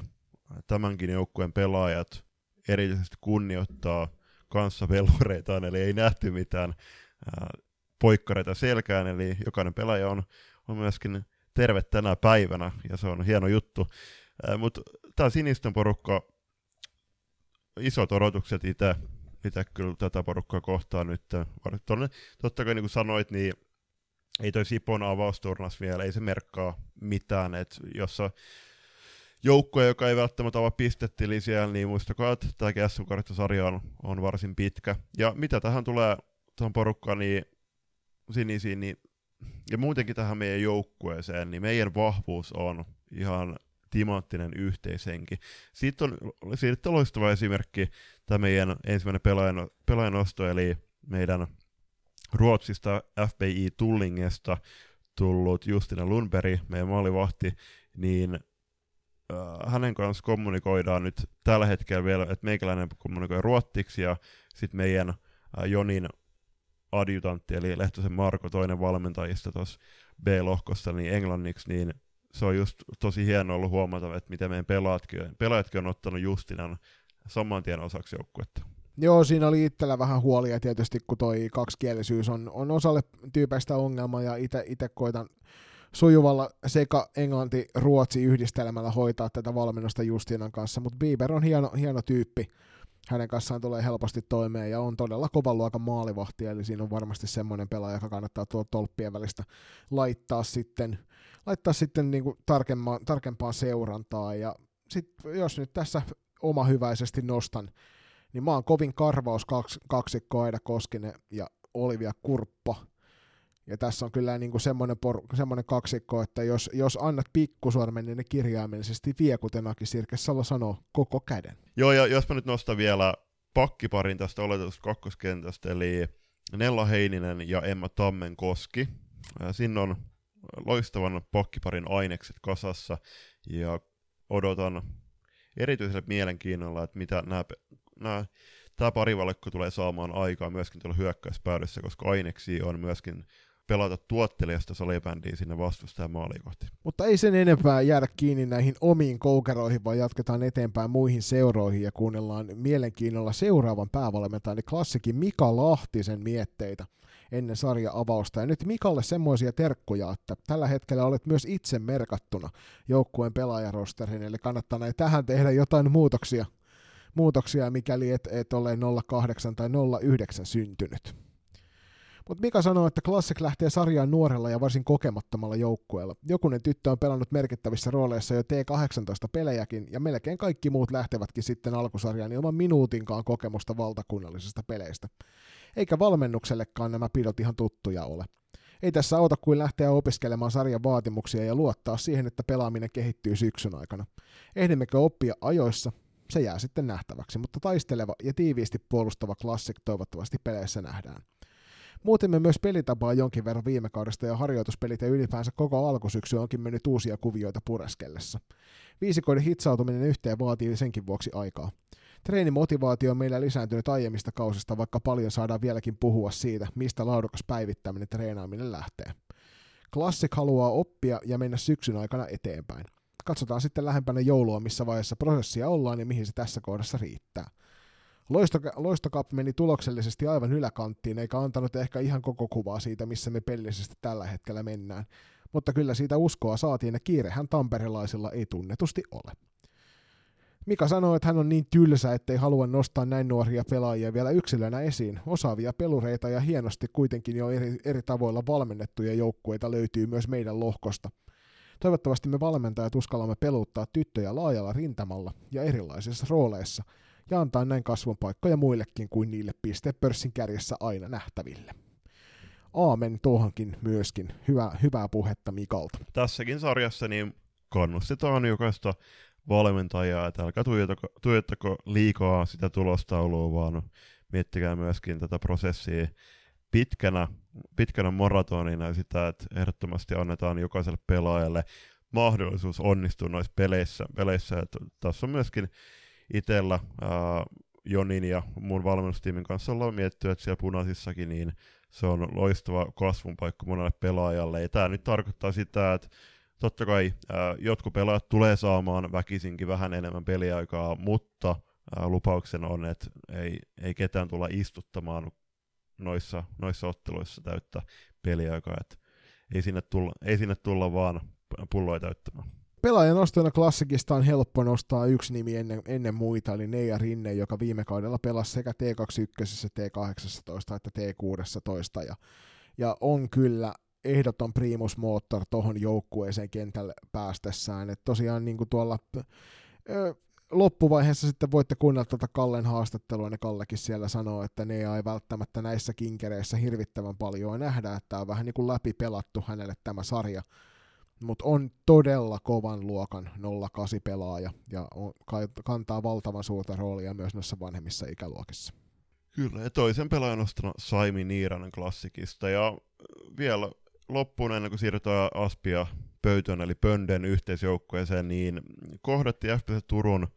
tämänkin joukkueen pelaajat erityisesti kunnioittaa kanssapelureitaan, eli ei nähty mitään ää, äh, poikkareita selkään, eli jokainen pelaaja on, on myöskin terve tänä päivänä, ja se on hieno juttu. Mutta tämä sinisten porukka, isot odotukset itse itse kyllä tätä porukkaa kohtaan nyt. Totta kai niin kuin sanoit, niin ei toi Sipon avausturnas vielä, ei se merkkaa mitään, että jos joukkoja, joka ei välttämättä ole pistetili siellä, niin muistakaa, että tämä GSM-karttasarja on, on varsin pitkä. Ja mitä tähän tulee tuohon porukkaan, niin sinisiin, niin ja muutenkin tähän meidän joukkueeseen, niin meidän vahvuus on ihan timanttinen yhteishenki. Siitä on, siitä on loistava esimerkki tämä meidän ensimmäinen pelaajan, pelaajanosto, eli meidän Ruotsista FPI Tullingesta tullut Justina Lundberg, meidän maalivahti, niin äh, hänen kanssa kommunikoidaan nyt tällä hetkellä vielä, että meikäläinen kommunikoi ruottiksi ja sitten meidän äh, Jonin adjutantti, eli Lehtosen Marko, toinen valmentajista tuossa B-lohkossa, niin englanniksi, niin se on just tosi hienoa ollut huomata, että miten meidän pelaajatkin, pelaajatkin on ottanut Justinan saman tien osaksi joukkuetta. Joo, siinä oli itsellä vähän huolia tietysti, kun toi kaksikielisyys on, on osalle tyypeistä ongelma, ja itse koitan sujuvalla sekä englanti-ruotsi yhdistelmällä hoitaa tätä valmennusta Justinan kanssa, mutta Bieber on hieno, hieno tyyppi, hänen kanssaan tulee helposti toimeen ja on todella kovan luokan maalivahti, eli siinä on varmasti semmoinen pelaaja, joka kannattaa tuo tolppien välistä laittaa sitten, laittaa sitten niin kuin tarkempaan seurantaa. Ja sit, jos nyt tässä oma hyväisesti nostan, niin mä oon kovin karvaus kaks, kaksikko Aida Koskinen ja Olivia Kurppa – ja tässä on kyllä niin kuin semmoinen, por, semmoinen kaksikko, että jos, jos annat pikkusormen, niin ne kirjaimellisesti vie, kuten Aki Sirkesalo sanoo, koko käden. Joo, ja jos mä nyt nostan vielä pakkiparin tästä oletusta kakkoskentästä, eli Nella Heininen ja Emma Tammenkoski. Siinä on loistavan pakkiparin ainekset kasassa, ja odotan erityisellä mielenkiinnolla, että mitä nämä, nämä tämä parivalekko tulee saamaan aikaa myöskin tuolla hyökkäyspäädyssä, koska aineksi on myöskin pelata tuottelijasta salibändiä sinne vastustajan maaliin kohti. Mutta ei sen enempää jäädä kiinni näihin omiin koukeroihin, vaan jatketaan eteenpäin muihin seuroihin ja kuunnellaan mielenkiinnolla seuraavan päävalmentajan, klassikin Mika Lahtisen mietteitä ennen sarja-avausta. Ja nyt Mikalle semmoisia terkkuja, että tällä hetkellä olet myös itse merkattuna joukkueen pelaajarosteriin, eli kannattaa näin tähän tehdä jotain muutoksia, muutoksia mikäli et, et ole 08 tai 09 syntynyt. Mutta Mika sanoo, että Classic lähtee sarjaan nuorella ja varsin kokemattomalla joukkueella. Jokunen tyttö on pelannut merkittävissä rooleissa jo T18-pelejäkin, ja melkein kaikki muut lähtevätkin sitten alkusarjaan ilman minuutinkaan kokemusta valtakunnallisista peleistä. Eikä valmennuksellekaan nämä pidot ihan tuttuja ole. Ei tässä auta kuin lähteä opiskelemaan sarjan vaatimuksia ja luottaa siihen, että pelaaminen kehittyy syksyn aikana. Ehdimmekö oppia ajoissa? Se jää sitten nähtäväksi, mutta taisteleva ja tiiviisti puolustava klassik toivottavasti peleissä nähdään. Muutimme myös pelitapaa jonkin verran viime kaudesta ja harjoituspelit ja ylipäänsä koko alkusyksy onkin mennyt uusia kuvioita pureskellessa. Viisikoiden hitsautuminen yhteen vaatii senkin vuoksi aikaa. Treenimotivaatio on meillä lisääntynyt aiemmista kausista, vaikka paljon saadaan vieläkin puhua siitä, mistä laadukas päivittäminen treenaaminen lähtee. Classic haluaa oppia ja mennä syksyn aikana eteenpäin. Katsotaan sitten lähempänä joulua, missä vaiheessa prosessia ollaan ja mihin se tässä kohdassa riittää. Loistokap meni tuloksellisesti aivan yläkanttiin, eikä antanut ehkä ihan koko kuvaa siitä, missä me pellisesti tällä hetkellä mennään. Mutta kyllä siitä uskoa saatiin ja kiirehän tamperelaisilla ei tunnetusti ole. Mika sanoo, että hän on niin tylsä, ettei halua nostaa näin nuoria pelaajia vielä yksilönä esiin. Osaavia pelureita ja hienosti kuitenkin jo eri, eri tavoilla valmennettuja joukkueita löytyy myös meidän lohkosta. Toivottavasti me valmentajat uskallamme peluttaa tyttöjä laajalla rintamalla ja erilaisissa rooleissa ja antaa näin kasvun paikkoja muillekin kuin niille pistepörssin kärjessä aina nähtäville. Aamen tuohonkin myöskin. Hyvä, hyvää puhetta Mikalta. Tässäkin sarjassa niin kannustetaan jokaista valmentajaa, että älkää tuijottako, tuijottako liikaa sitä tulostaulua, vaan miettikää myöskin tätä prosessia pitkänä, pitkänä maratonina ja sitä, että ehdottomasti annetaan jokaiselle pelaajalle mahdollisuus onnistua noissa peleissä. peleissä. Että tässä on myöskin itsellä ää, Jonin ja mun valmennustiimin kanssa ollaan miettinyt, että siellä punaisissakin niin se on loistava kasvun paikka monelle pelaajalle. Ja tämä nyt tarkoittaa sitä, että totta kai ää, jotkut pelaajat tulee saamaan väkisinkin vähän enemmän peliaikaa, mutta ää, lupauksena on, että ei, ei ketään tulla istuttamaan noissa, noissa otteluissa täyttä peliaikaa, että ei sinne tulla, ei sinne tulla vaan pulloja täyttämään. Pelaajan nostona klassikista on helppo nostaa yksi nimi ennen, ennen muita, eli Neija Rinne, joka viime kaudella pelasi sekä T21, T18 että T16, ja, ja on kyllä ehdoton primus moottor tuohon joukkueeseen kentälle päästessään. Et tosiaan niin kuin tuolla ö, loppuvaiheessa sitten voitte kuunnella tuota Kallen haastattelua, ne Kallekin siellä sanoo, että ne ei välttämättä näissä kinkereissä hirvittävän paljon nähdä, että tämä on vähän niin kuin läpi pelattu hänelle tämä sarja, mutta on todella kovan luokan 08 pelaaja ja on, kantaa valtavan suurta roolia myös noissa vanhemmissa ikäluokissa. Kyllä, ja toisen pelaajan nostana Saimi Niiranen klassikista, ja vielä loppuun ennen kuin siirrytään Aspia Pöytön eli Pönden yhteisjoukkueeseen, niin kohdatti FPC Turun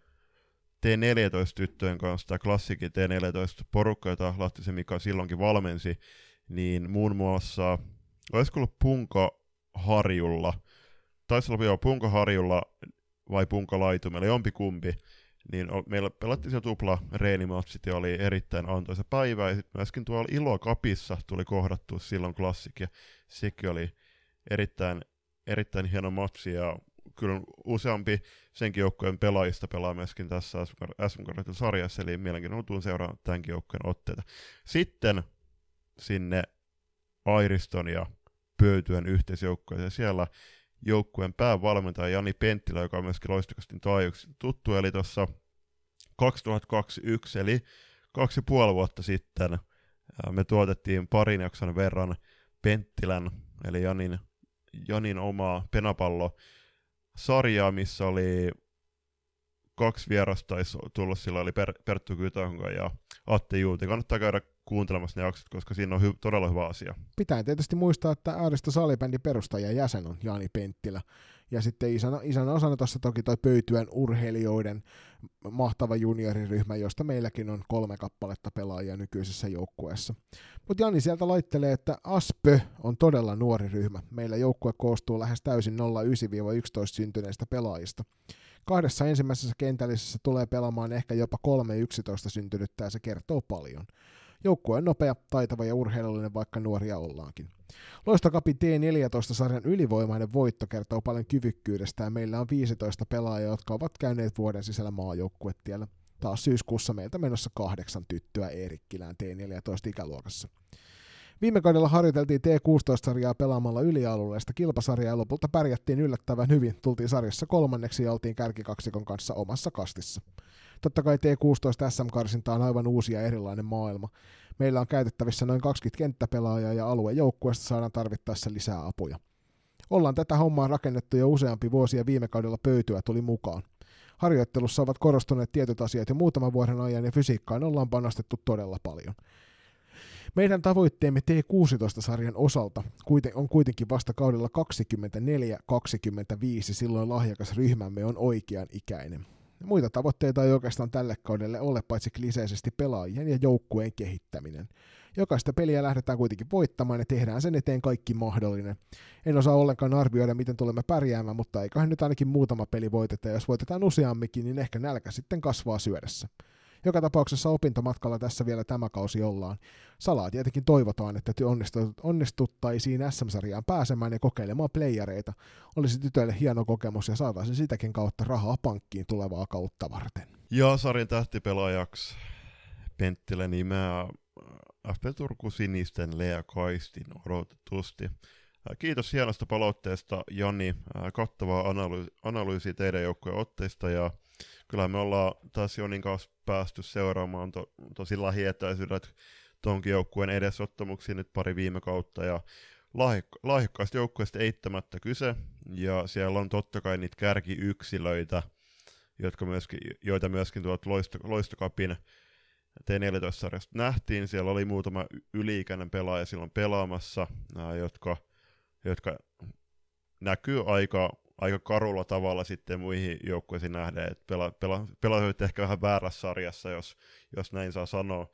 T14-tyttöjen kanssa, tämä klassikin T14-porukka, jota Lahtisen Mika silloinkin valmensi, niin muun muassa, olisiko ollut Punka Harjulla, taisi olla jo Punka Harjulla vai Punka Laitumella, jompikumpi, niin meillä pelattiin se tupla reenimatsit ja oli erittäin antoisa päivä, ja sitten myöskin tuolla Iloa Kapissa tuli kohdattua silloin klassik, ja sekin oli erittäin, erittäin hieno matsi, ja kyllä useampi senkin joukkueen pelaajista pelaa myöskin tässä SM sarjassa, eli mielenkiinnolla tuun seuraamaan tämänkin joukkueen otteita. Sitten sinne Airiston ja Pöytyön yhteisjoukkueeseen, siellä joukkueen päävalmentaja Jani Penttilä, joka on myöskin loistukasti taajuuksi tuttu, eli tuossa 2021, eli kaksi ja puoli vuotta sitten me tuotettiin parin jakson verran Penttilän, eli Janin, Janin omaa penapallo sarjaa, missä oli kaksi vierasta tulla silloin, oli per, Perttu Kytönko ja Atte Juuti. Kannattaa käydä kuuntelemassa ne jaksot, koska siinä on hy- todella hyvä asia. Pitää tietysti muistaa, että Aaristo Salibändin perustaja jäsen on Jani Penttilä. Ja sitten isänä, isänä osana tuossa toki toi pöytyön urheilijoiden mahtava junioriryhmä, josta meilläkin on kolme kappaletta pelaajia nykyisessä joukkueessa. Mutta Jani sieltä laittelee, että Aspö on todella nuori ryhmä. Meillä joukkue koostuu lähes täysin 09-11 syntyneistä pelaajista. Kahdessa ensimmäisessä kentällisessä tulee pelaamaan ehkä jopa 3-11 syntynyttä ja se kertoo paljon. Joukkue on nopea, taitava ja urheilullinen, vaikka nuoria ollaankin. Loistokapin T14-sarjan ylivoimainen voitto kertoo paljon kyvykkyydestä ja meillä on 15 pelaajaa, jotka ovat käyneet vuoden sisällä maajoukkuetiellä. Taas syyskuussa meiltä menossa kahdeksan tyttöä Eerikkilään T14-ikäluokassa. Viime kaudella harjoiteltiin T16-sarjaa pelaamalla ylialueesta kilpasarjaa ja lopulta pärjättiin yllättävän hyvin. Tultiin sarjassa kolmanneksi ja oltiin kärkikaksikon kanssa omassa kastissa. Totta kai T16 SM-karsinta on aivan uusi ja erilainen maailma. Meillä on käytettävissä noin 20 kenttäpelaajaa ja aluejoukkueesta saadaan tarvittaessa lisää apuja. Ollaan tätä hommaa rakennettu jo useampi vuosi ja viime kaudella pöytyä tuli mukaan. Harjoittelussa ovat korostuneet tietyt asiat jo muutaman vuoden ajan ja fysiikkaan ollaan panostettu todella paljon. Meidän tavoitteemme T16-sarjan osalta on kuitenkin vasta kaudella 24-25, silloin lahjakas ryhmämme on oikean ikäinen. Muita tavoitteita ei oikeastaan tälle kaudelle ole, paitsi kliseisesti pelaajien ja joukkueen kehittäminen. Jokaista peliä lähdetään kuitenkin voittamaan ja tehdään sen eteen kaikki mahdollinen. En osaa ollenkaan arvioida, miten tulemme pärjäämään, mutta eiköhän nyt ainakin muutama peli voiteta, ja jos voitetaan useamminkin, niin ehkä nälkä sitten kasvaa syödessä. Joka tapauksessa opintomatkalla tässä vielä tämä kausi ollaan. Salaa tietenkin toivotaan, että onnistuttaisiin SM-sarjaan pääsemään ja kokeilemaan playereita. Olisi tytöille hieno kokemus ja saataisiin sitäkin kautta rahaa pankkiin tulevaa kautta varten. Ja sarjan tähtipelaajaksi Penttilä nimeä FP Turku Sinisten Lea Kaistin odotetusti. Kiitos hienosta palautteesta, Jani. Kattavaa analy- analyysiä teidän joukkueen otteista ja kyllä me ollaan taas Jonin kanssa päästy seuraamaan to- tosi lähietäisyydet tuonkin joukkueen edesottamuksiin nyt pari viime kautta ja lahjakkaasta joukkueesta eittämättä kyse ja siellä on totta kai niitä kärkiyksilöitä, jotka myöskin, joita myöskin tuolta loisto, loistokapin T14-sarjasta nähtiin. Siellä oli muutama yliikäinen pelaaja silloin pelaamassa, jotka – jotka näkyy aika, aika karulla tavalla sitten muihin joukkueisiin nähden, että pela, pela, pelasivat ehkä vähän väärässä sarjassa, jos, jos näin saa sanoa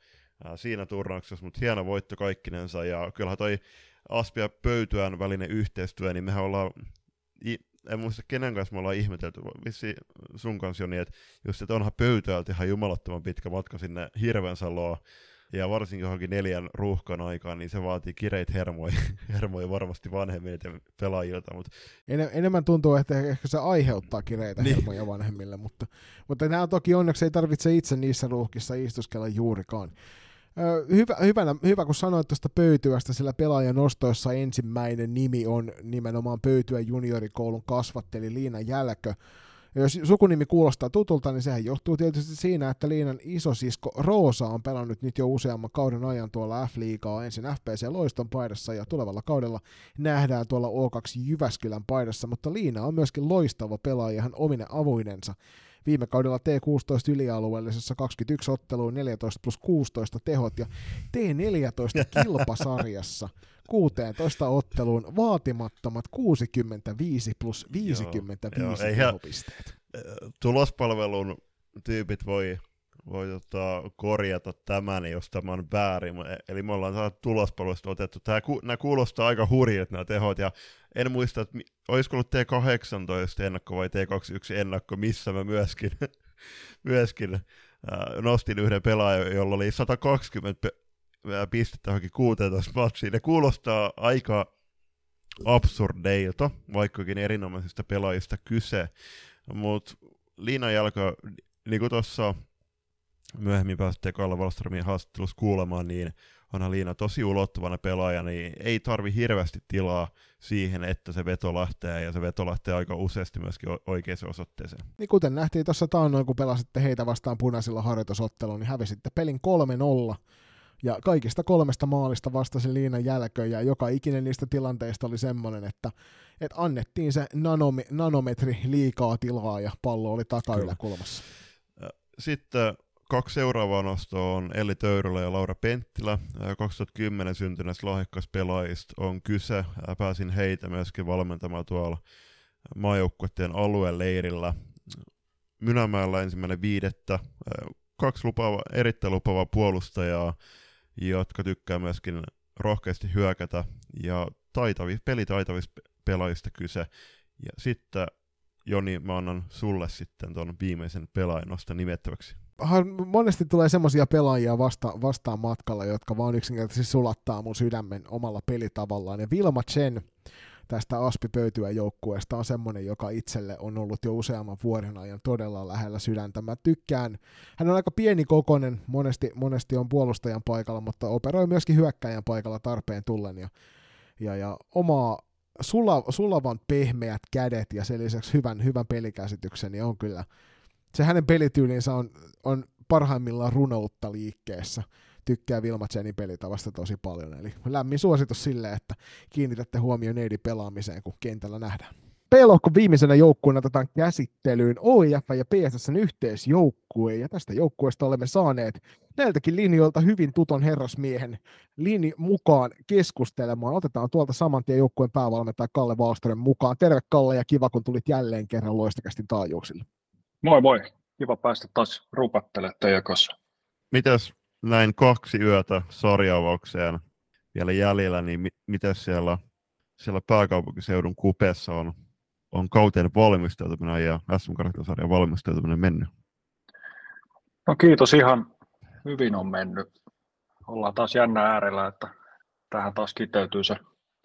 ää, siinä turnauksessa, mutta hieno voitto kaikkinensa, ja kyllähän toi Aspia Pöytyän välinen yhteistyö, niin mehän ollaan, en muista kenen kanssa me ollaan ihmetelty, vissi sun kanssa Joni, että just, että onhan Pöytyältä ihan jumalattoman pitkä matka sinne Hirvensaloon, ja varsinkin johonkin neljän ruuhkan aikaan, niin se vaatii kireitä hermoja, hermoja varmasti vanhemmilta ja pelaajilta. Mutta... En, enemmän tuntuu, että ehkä se aiheuttaa kireitä niin. hermoja vanhemmille, mutta, mutta nämä toki onneksi ei tarvitse itse niissä ruuhkissa istuskella juurikaan. Hyvä, hyvänä, hyvä, kun sanoit tuosta pöytyästä, sillä pelaajan nostoissa ensimmäinen nimi on nimenomaan Pöytyä juniorikoulun kasvatteli Liina Jälkö, ja jos sukunimi kuulostaa tutulta, niin sehän johtuu tietysti siinä, että Liinan isosisko Roosa on pelannut nyt jo useamman kauden ajan tuolla F-liigaa ensin FPC Loiston paidassa ja tulevalla kaudella nähdään tuolla O2 Jyväskylän paidassa, mutta Liina on myöskin loistava pelaaja hän omine avuinensa. Viime kaudella T16 ylialueellisessa 21 otteluun 14 plus 16 tehot ja T14 kilpasarjassa 16 otteluun vaatimattomat 65 plus 55 joo, joo, tehopisteet. Tulospalvelun tyypit voi, voi tota, korjata tämän, jos tämä on väärin. Eli me ollaan tulospalvelusta otettu. Tämä, nämä kuulostaa aika hurjilta nämä tehot, ja en muista, että olisiko ollut T18 ennakko vai T21 ennakko, missä mä myöskin, myöskin äh, nostin yhden pelaajan, jolla oli 120 pistettä johonkin 16 matsiin. Ne kuulostaa aika absurdeilta, vaikkakin erinomaisista pelaajista kyse, mutta Liina Jalka, niin kuin tuossa myöhemmin pääsitte Kalle Wallströmin haastattelussa kuulemaan, niin onhan Liina tosi ulottuvana pelaaja, niin ei tarvi hirveästi tilaa siihen, että se veto lähtee, ja se veto lähtee aika useasti myöskin oikeaan osoitteeseen. Niin kuten nähtiin tuossa taannoin, kun pelasitte heitä vastaan punaisilla harjoitusotteluun, niin hävisitte pelin 3-0, ja kaikista kolmesta maalista vastasi Liinan jälkö, ja joka ikinen niistä tilanteista oli semmoinen, että, että annettiin se nanomi, nanometri liikaa tilaa, ja pallo oli takayläkulmassa. Sitten kaksi seuraavaa nostoa on Elli Töyrylä ja Laura Penttilä. 2010 syntyneistä lahjakkaista on kyse. Pääsin heitä myöskin valmentamaan tuolla maajoukkueiden alueen leirillä. Mynämäellä ensimmäinen viidettä. Kaksi lupaava, erittäin lupaavaa puolustajaa jotka tykkää myöskin rohkeasti hyökätä ja taitavi, pelitaitavista pelaajista kyse. Ja sitten Joni, mä annan sulle sitten tuon viimeisen pelaajan nosta nimettäväksi. Monesti tulee semmoisia pelaajia vasta, vastaan matkalla, jotka vaan yksinkertaisesti sulattaa mun sydämen omalla pelitavallaan. Ja Vilma Chen, tästä Aspi-pöytyä joukkueesta on semmoinen, joka itselle on ollut jo useamman vuoden ajan todella lähellä sydäntä. Mä tykkään, hän on aika pieni kokonen, monesti, monesti on puolustajan paikalla, mutta operoi myöskin hyökkäjän paikalla tarpeen tullen ja, ja, ja omaa sula, sulavan pehmeät kädet ja sen lisäksi hyvän, hyvän pelikäsityksen, niin on kyllä, se hänen pelityylinsä on, on parhaimmillaan runoutta liikkeessä tykkää Vilma Chenin pelitavasta tosi paljon. Eli lämmin suositus sille, että kiinnitätte huomioon neidin pelaamiseen, kun kentällä nähdään. P-lohkon viimeisenä joukkueena otetaan käsittelyyn OIF ja PSSn yhteisjoukkue, ja tästä joukkueesta olemme saaneet näiltäkin linjoilta hyvin tuton herrasmiehen linj mukaan keskustelemaan. Otetaan tuolta saman tien joukkueen päävalmentaja Kalle Wallström mukaan. Terve Kalle ja kiva, kun tulit jälleen kerran loistakästin taajuuksille. Moi moi, kiva päästä taas rupattelemaan teidän kanssa. Mitäs näin kaksi yötä sarjaavaukseen vielä jäljellä, niin mi- miten siellä, siellä pääkaupunkiseudun kupeessa on, on kauteen valmistautuminen ja SM sarjan valmistautuminen mennyt? No kiitos, ihan hyvin on mennyt. Ollaan taas jännä äärellä, että tähän taas kiteytyy se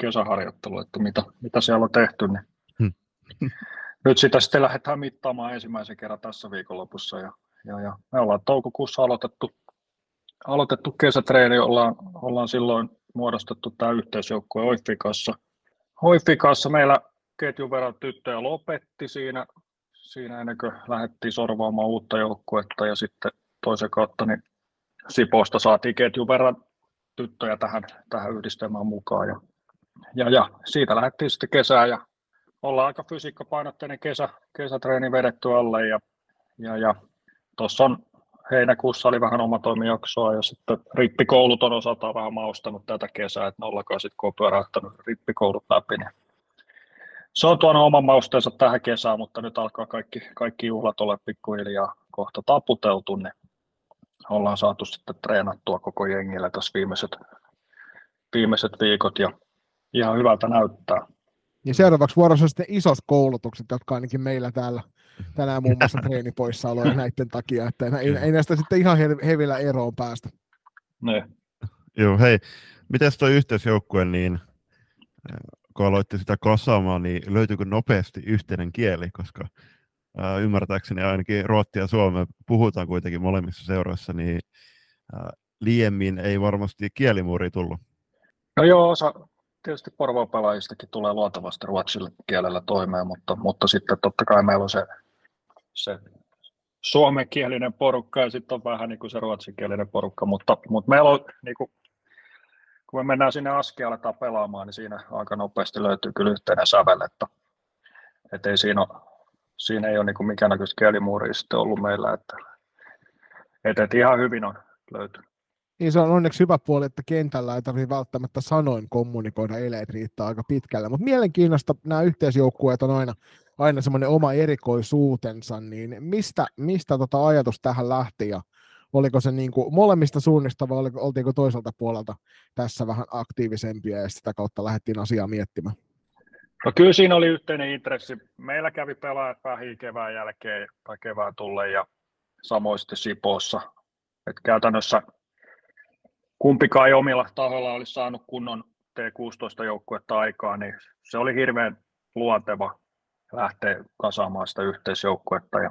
kesäharjoittelu, että mitä, mitä siellä on tehty. Niin hmm. Nyt sitä sitten lähdetään mittaamaan ensimmäisen kerran tässä viikonlopussa. Ja, ja, ja me ollaan toukokuussa aloitettu, aloitettu kesätreeni, ollaan, ollaan silloin muodostettu tämä yhteisjoukkue Oifikassa. Oifikassa meillä ketjun verran tyttöjä lopetti siinä, siinä ennen kuin lähdettiin sorvaamaan uutta joukkuetta ja sitten toisen kautta niin Sipoosta saatiin ketjun verran tyttöjä tähän, tähän yhdistelmään mukaan. Ja, ja, ja siitä lähdettiin sitten kesään ja ollaan aika fysiikkapainotteinen kesä, kesätreeni vedetty alle ja, ja, ja tuossa on heinäkuussa oli vähän omatoimijaksoa ja sitten rippikoulut on osaltaan vähän maustanut tätä kesää, että ne ollakaan sitten kun on rippikoulut läpi, niin se on tuonut oman mausteensa tähän kesään, mutta nyt alkaa kaikki, kaikki juhlat olla pikkuhiljaa kohta taputeltu, niin ollaan saatu sitten treenattua koko jengillä tässä viimeiset, viimeiset viikot ja ihan hyvältä näyttää. Ja seuraavaksi vuorossa on sitten isot koulutukset, jotka ainakin meillä täällä tänään muun muassa treenipoissaoloja näiden takia, että ei, ei näistä sitten ihan hevillä eroon päästä. Ne. Joo, hei, miten tuo yhteisjoukkue, niin kun aloitti sitä kasaamaan, niin löytyykö nopeasti yhteinen kieli, koska ää, ymmärtääkseni ainakin ruottia ja suomea puhutaan kuitenkin molemmissa seuroissa, niin ää, liemmin ei varmasti kielimuuri tullut. No joo, osa tietysti Porvoon pelaajistakin tulee luontavasti ruotsilla kielellä toimeen, mutta, mutta sitten totta kai meillä on se, se suomenkielinen porukka ja sitten on vähän niin kuin se ruotsinkielinen porukka, mutta, mutta meillä on niin kuin kun me mennään sinne askeelle aletaan pelaamaan, niin siinä aika nopeasti löytyy kyllä yhteinen sävel, että, että ei siinä, ole, siinä ei ole niin mikään näköistä kielimuuria sitten ollut meillä, että, että, että ihan hyvin on löytynyt. Niin se on onneksi hyvä puoli, että kentällä ei tarvitse välttämättä sanoin kommunikoida, eleet riittää aika pitkälle. Mutta mielenkiinnosta nämä yhteisjoukkueet on aina, aina semmoinen oma erikoisuutensa, niin mistä, mistä tota ajatus tähän lähti ja oliko se niin kuin molemmista suunnista vai oliko, oltiinko toiselta puolelta tässä vähän aktiivisempia ja sitä kautta lähdettiin asiaa miettimään? No kyllä siinä oli yhteinen intressi. Meillä kävi pelaajat vähin kevään jälkeen tai kevään tulle ja samoin sitten Sipoossa. Et käytännössä kumpikaan ei omilla tahoilla olisi saanut kunnon T16-joukkuetta aikaa, niin se oli hirveän luonteva lähteä kasaamaan sitä yhteisjoukkuetta. Ja,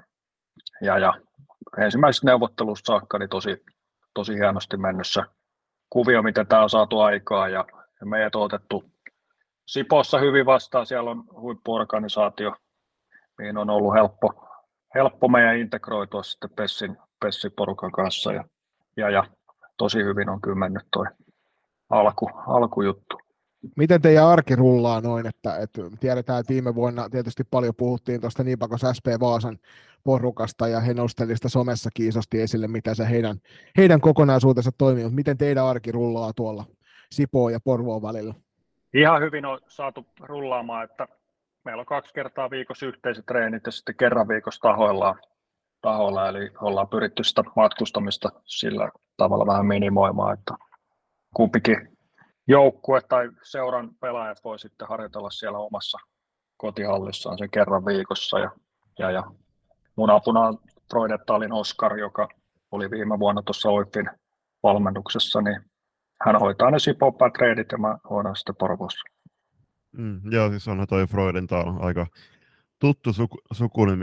ja, ja ensimmäisessä neuvottelussa saakka niin tosi, tosi hienosti mennessä kuvio, miten tämä on saatu aikaa ja, ja meidät on otettu Sipossa hyvin vastaan, siellä on huippuorganisaatio, niin on ollut helppo, helppo meidän integroitua sitten Pessin, Pessin porukan kanssa ja, ja, ja tosi hyvin on kyllä mennyt toi alku, alkujuttu. Miten teidän arki rullaa noin, että, että tiedetään, että viime vuonna tietysti paljon puhuttiin tuosta Niipakos SP Vaasan porukasta ja he nostelivat sitä somessa kiisosti esille, mitä se heidän, heidän kokonaisuutensa toimii, mutta miten teidän arki rullaa tuolla Sipoo ja Porvoon välillä? Ihan hyvin on saatu rullaamaan, että meillä on kaksi kertaa viikossa yhteiset treenit ja sitten kerran viikossa tahoillaan, tahoilla, eli ollaan pyritty sitä matkustamista sillä tavalla vähän minimoimaan, että kumpikin joukkue tai seuran pelaajat voi sitten harjoitella siellä omassa kotihallissaan sen kerran viikossa. Ja, ja, ja mun apuna on Freudettalin Oskar, joka oli viime vuonna tuossa Oiffin valmennuksessa, niin hän hoitaa ne Sipopää treidit ja mä hoidan sitten Porvossa. Mm, joo, siis onhan toi Freudenthal aika tuttu suku,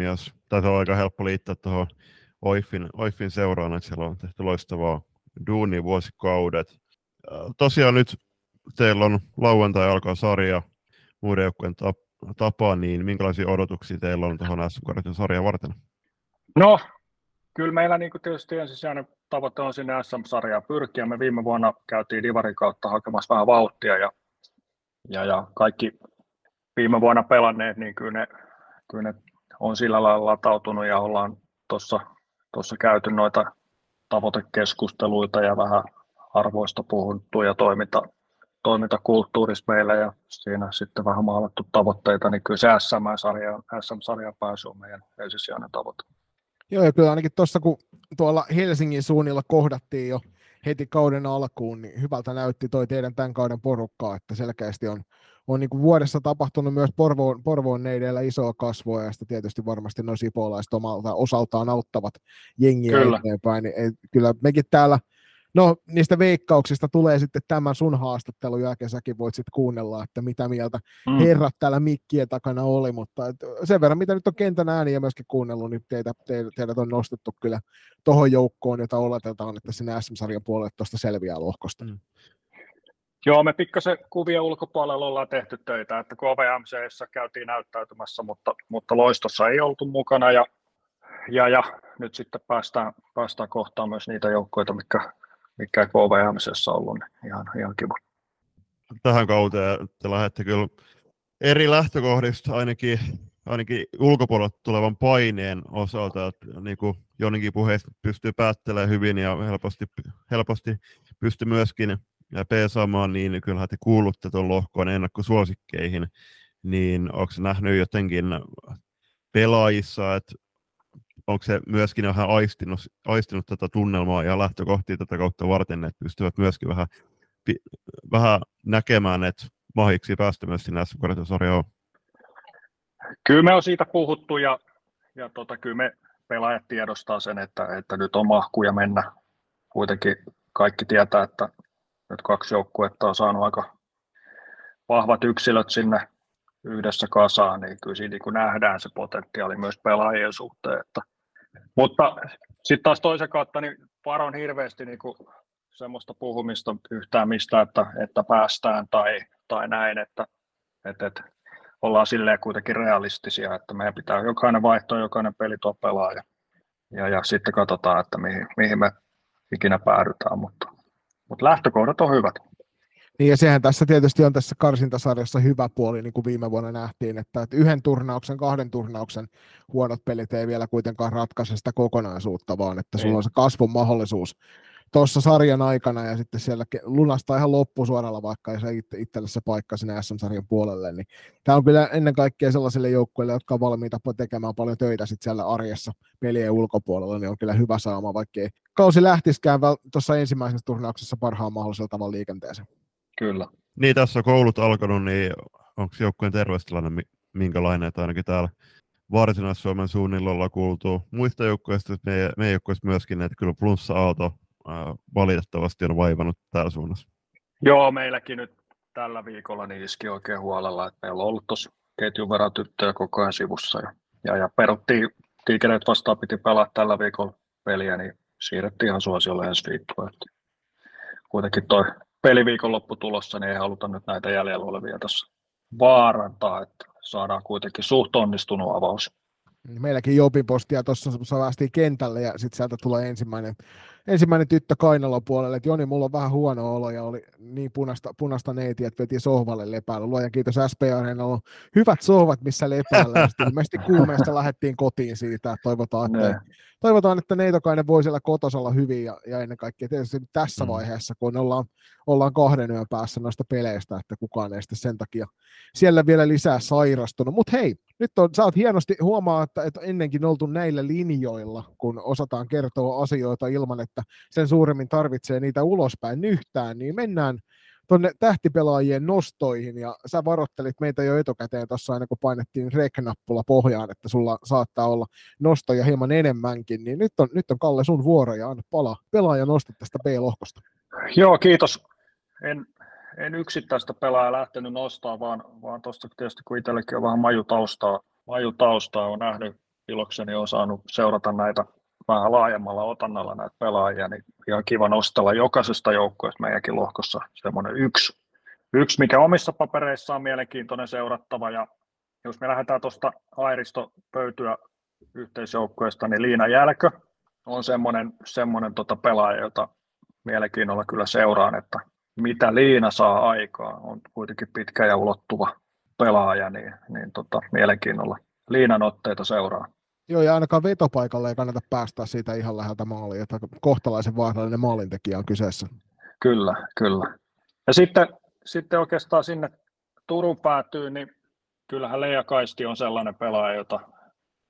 jos taitaa olla aika helppo liittää tuohon Oiffin, Oiffin seuraan, että siellä on tehty loistavaa duuni vuosikaudet. Tosiaan nyt teillä on lauantai alkaa sarja muiden joukkueen tapaa, niin minkälaisia odotuksia teillä on tuohon SM sarjan varten? No, kyllä meillä niin tietysti ensisijainen tavoite on sinne SM-sarjaan pyrkiä. Me viime vuonna käytiin Divarin kautta hakemassa vähän vauhtia ja, ja, ja kaikki viime vuonna pelanneet, niin kyllä ne, kyllä ne on sillä lailla latautunut ja ollaan tuossa käyty noita tavoitekeskusteluita ja vähän arvoista puhuttu ja toiminta, toimintakulttuurissa meillä ja siinä sitten vähän maalattu tavoitteita, niin kyllä se SM-sarja, SM-sarja pääsy on meidän ensisijainen tavoite. Joo, ja kyllä ainakin tuossa kun tuolla Helsingin suunnilla kohdattiin jo heti kauden alkuun, niin hyvältä näytti toi teidän tämän kauden porukkaa, että selkeästi on, on niin kuin vuodessa tapahtunut myös Porvoon, Porvoon neideillä isoa kasvua, ja sitten tietysti varmasti noin sipolaiset omalta osaltaan auttavat jengiä kyllä. eteenpäin. Niin, kyllä mekin täällä No, niistä veikkauksista tulee sitten tämän sun haastattelun jälkeen, säkin voit sitten kuunnella, että mitä mieltä mm. herrat täällä mikkien takana oli, mutta sen verran, mitä nyt on kentän ääniä myöskin kuunnellut, niin teitä, teitä, teidät on nostettu kyllä tuohon joukkoon, jota oletetaan, että sinne SM-sarjan puolelle tuosta selviää lohkosta. Mm. Joo, me pikkasen kuvia ulkopuolella ollaan tehty töitä, että KVMCssä käytiin näyttäytymässä, mutta, mutta loistossa ei oltu mukana ja, ja, ja nyt sitten päästään, päästään kohtaan myös niitä joukkoita, mikä mikä KVMCssä ollut, niin ihan, ihan kiva. Tähän kauteen te lähdette kyllä eri lähtökohdista ainakin, ainakin ulkopuolelta tulevan paineen osalta, että niin kuin Joninkin puheesta pystyy päättelemään hyvin ja helposti, helposti pystyy myöskin peesaamaan, niin kyllä te kuulutte tuon lohkoon ennakkosuosikkeihin, niin onko nähnyt jotenkin pelaajissa, että onko se myöskin vähän aistinut, aistinut tätä tunnelmaa ja lähtökohtia tätä kautta varten, että pystyvät myöskin vähän, vähän näkemään, että mahiksi päästä myös sinne sarjaan Kyllä me on siitä puhuttu ja, ja tota, kyllä me pelaajat tiedostaa sen, että, että nyt on mahkuja mennä. Kuitenkin kaikki tietää, että nyt kaksi joukkuetta on saanut aika vahvat yksilöt sinne yhdessä kasaan, niin kyllä siinä niin nähdään se potentiaali myös pelaajien suhteen, että mutta sitten taas toisen kautta niin varon hirveästi niin kuin semmoista puhumista yhtään mistä, että, että päästään tai, tai näin, että, että, että ollaan silleen kuitenkin realistisia, että meidän pitää jokainen vaihto, jokainen peli tuo pelaa ja, ja, ja sitten katsotaan, että mihin, mihin me ikinä päädytään, mutta, mutta lähtökohdat on hyvät. Niin ja sehän tässä tietysti on tässä karsintasarjassa hyvä puoli, niin kuin viime vuonna nähtiin, että, että yhden turnauksen, kahden turnauksen huonot pelit ei vielä kuitenkaan ratkaise sitä kokonaisuutta, vaan että sulla on se kasvun mahdollisuus tuossa sarjan aikana ja sitten siellä lunastaa ihan loppusuoralla, vaikka ei se itse, itselle se paikka sinne SM-sarjan puolelle. Niin tämä on kyllä ennen kaikkea sellaisille joukkueille, jotka on valmiita tekemään paljon töitä sitten siellä arjessa pelien ulkopuolella, niin on kyllä hyvä saama, vaikka ei kausi lähtisikään tuossa ensimmäisessä turnauksessa parhaan mahdollisella tavalla liikenteeseen. Kyllä. Niin, tässä on koulut alkanut, niin onko joukkueen terveystilanne minkälainen, että ainakin täällä Varsinais-Suomen suunnilla ollaan kuultu muista joukkueista, meidän, meidän joukkueista myöskin, että kyllä valitettavasti on vaivannut täällä suunnassa. Joo, meilläkin nyt tällä viikolla niin iski oikein huolella, että meillä on ollut tuossa ketjun verran tyttöjä koko ajan sivussa ja, ja, ja peruttiin, tiikereet vastaan piti pelaa tällä viikolla peliä, niin siirrettiin ihan suosiolle ensi viikkoa. Kuitenkin toi peliviikon loppu tulossa, niin ei haluta nyt näitä jäljellä olevia tässä vaarantaa, että saadaan kuitenkin suht onnistunut avaus. Meilläkin Jopin postia tuossa päästiin kentälle ja sitten sieltä tulee ensimmäinen ensimmäinen tyttö kainalon puolelle, että Joni, mulla on vähän huono olo ja oli niin punaista, punaista neiti, että veti sohvalle lepäällä. Luojan kiitos SP on hyvät sohvat, missä lepäällä. Ilmeisesti kuumeesta lähdettiin kotiin siitä, että toivotaan, että, toivotaan, että Neitokainen voi siellä kotosalla hyvin ja, ja ennen kaikkea tietysti tässä mm. vaiheessa, kun ollaan, ollaan kahden yön päässä noista peleistä, että kukaan ei sitten sen takia siellä vielä lisää sairastunut. Mutta hei, nyt on, sä oot hienosti huomaa, että, että ennenkin oltu näillä linjoilla, kun osataan kertoa asioita ilman, että sen suuremmin tarvitsee niitä ulospäin nyhtään, niin mennään tuonne tähtipelaajien nostoihin, ja sä varoittelit meitä jo etukäteen tuossa aina, kun painettiin rek-nappula pohjaan, että sulla saattaa olla nostoja hieman enemmänkin, niin nyt on, nyt on Kalle sun vuoro, ja anna pala pelaaja nosta tästä B-lohkosta. Joo, kiitos. En, en yksittäistä pelaajaa lähtenyt nostaa, vaan, vaan tuosta tietysti kun itsellekin on vähän majutaustaa, majutaustaa on nähnyt ilokseni on saanut seurata näitä vähän laajemmalla otannalla näitä pelaajia, niin ihan kiva nostella jokaisesta joukkueesta meidänkin lohkossa semmoinen yksi, yksi, mikä omissa papereissa on mielenkiintoinen seurattava. Ja jos me lähdetään tuosta airistopöytyä yhteisjoukkueesta, niin Liina Jälkö on semmoinen, semmoinen tota pelaaja, jota mielenkiinnolla kyllä seuraan, että mitä Liina saa aikaa, on kuitenkin pitkä ja ulottuva pelaaja, niin, niin tota, mielenkiinnolla Liinan otteita seuraa. Joo, ja ainakaan vetopaikalle ei kannata päästä siitä ihan läheltä maaliin, että kohtalaisen vaarallinen maalintekijä on kyseessä. Kyllä, kyllä. Ja sitten, sitten oikeastaan sinne Turun päätyy, niin kyllähän Leija Kaisti on sellainen pelaaja, jota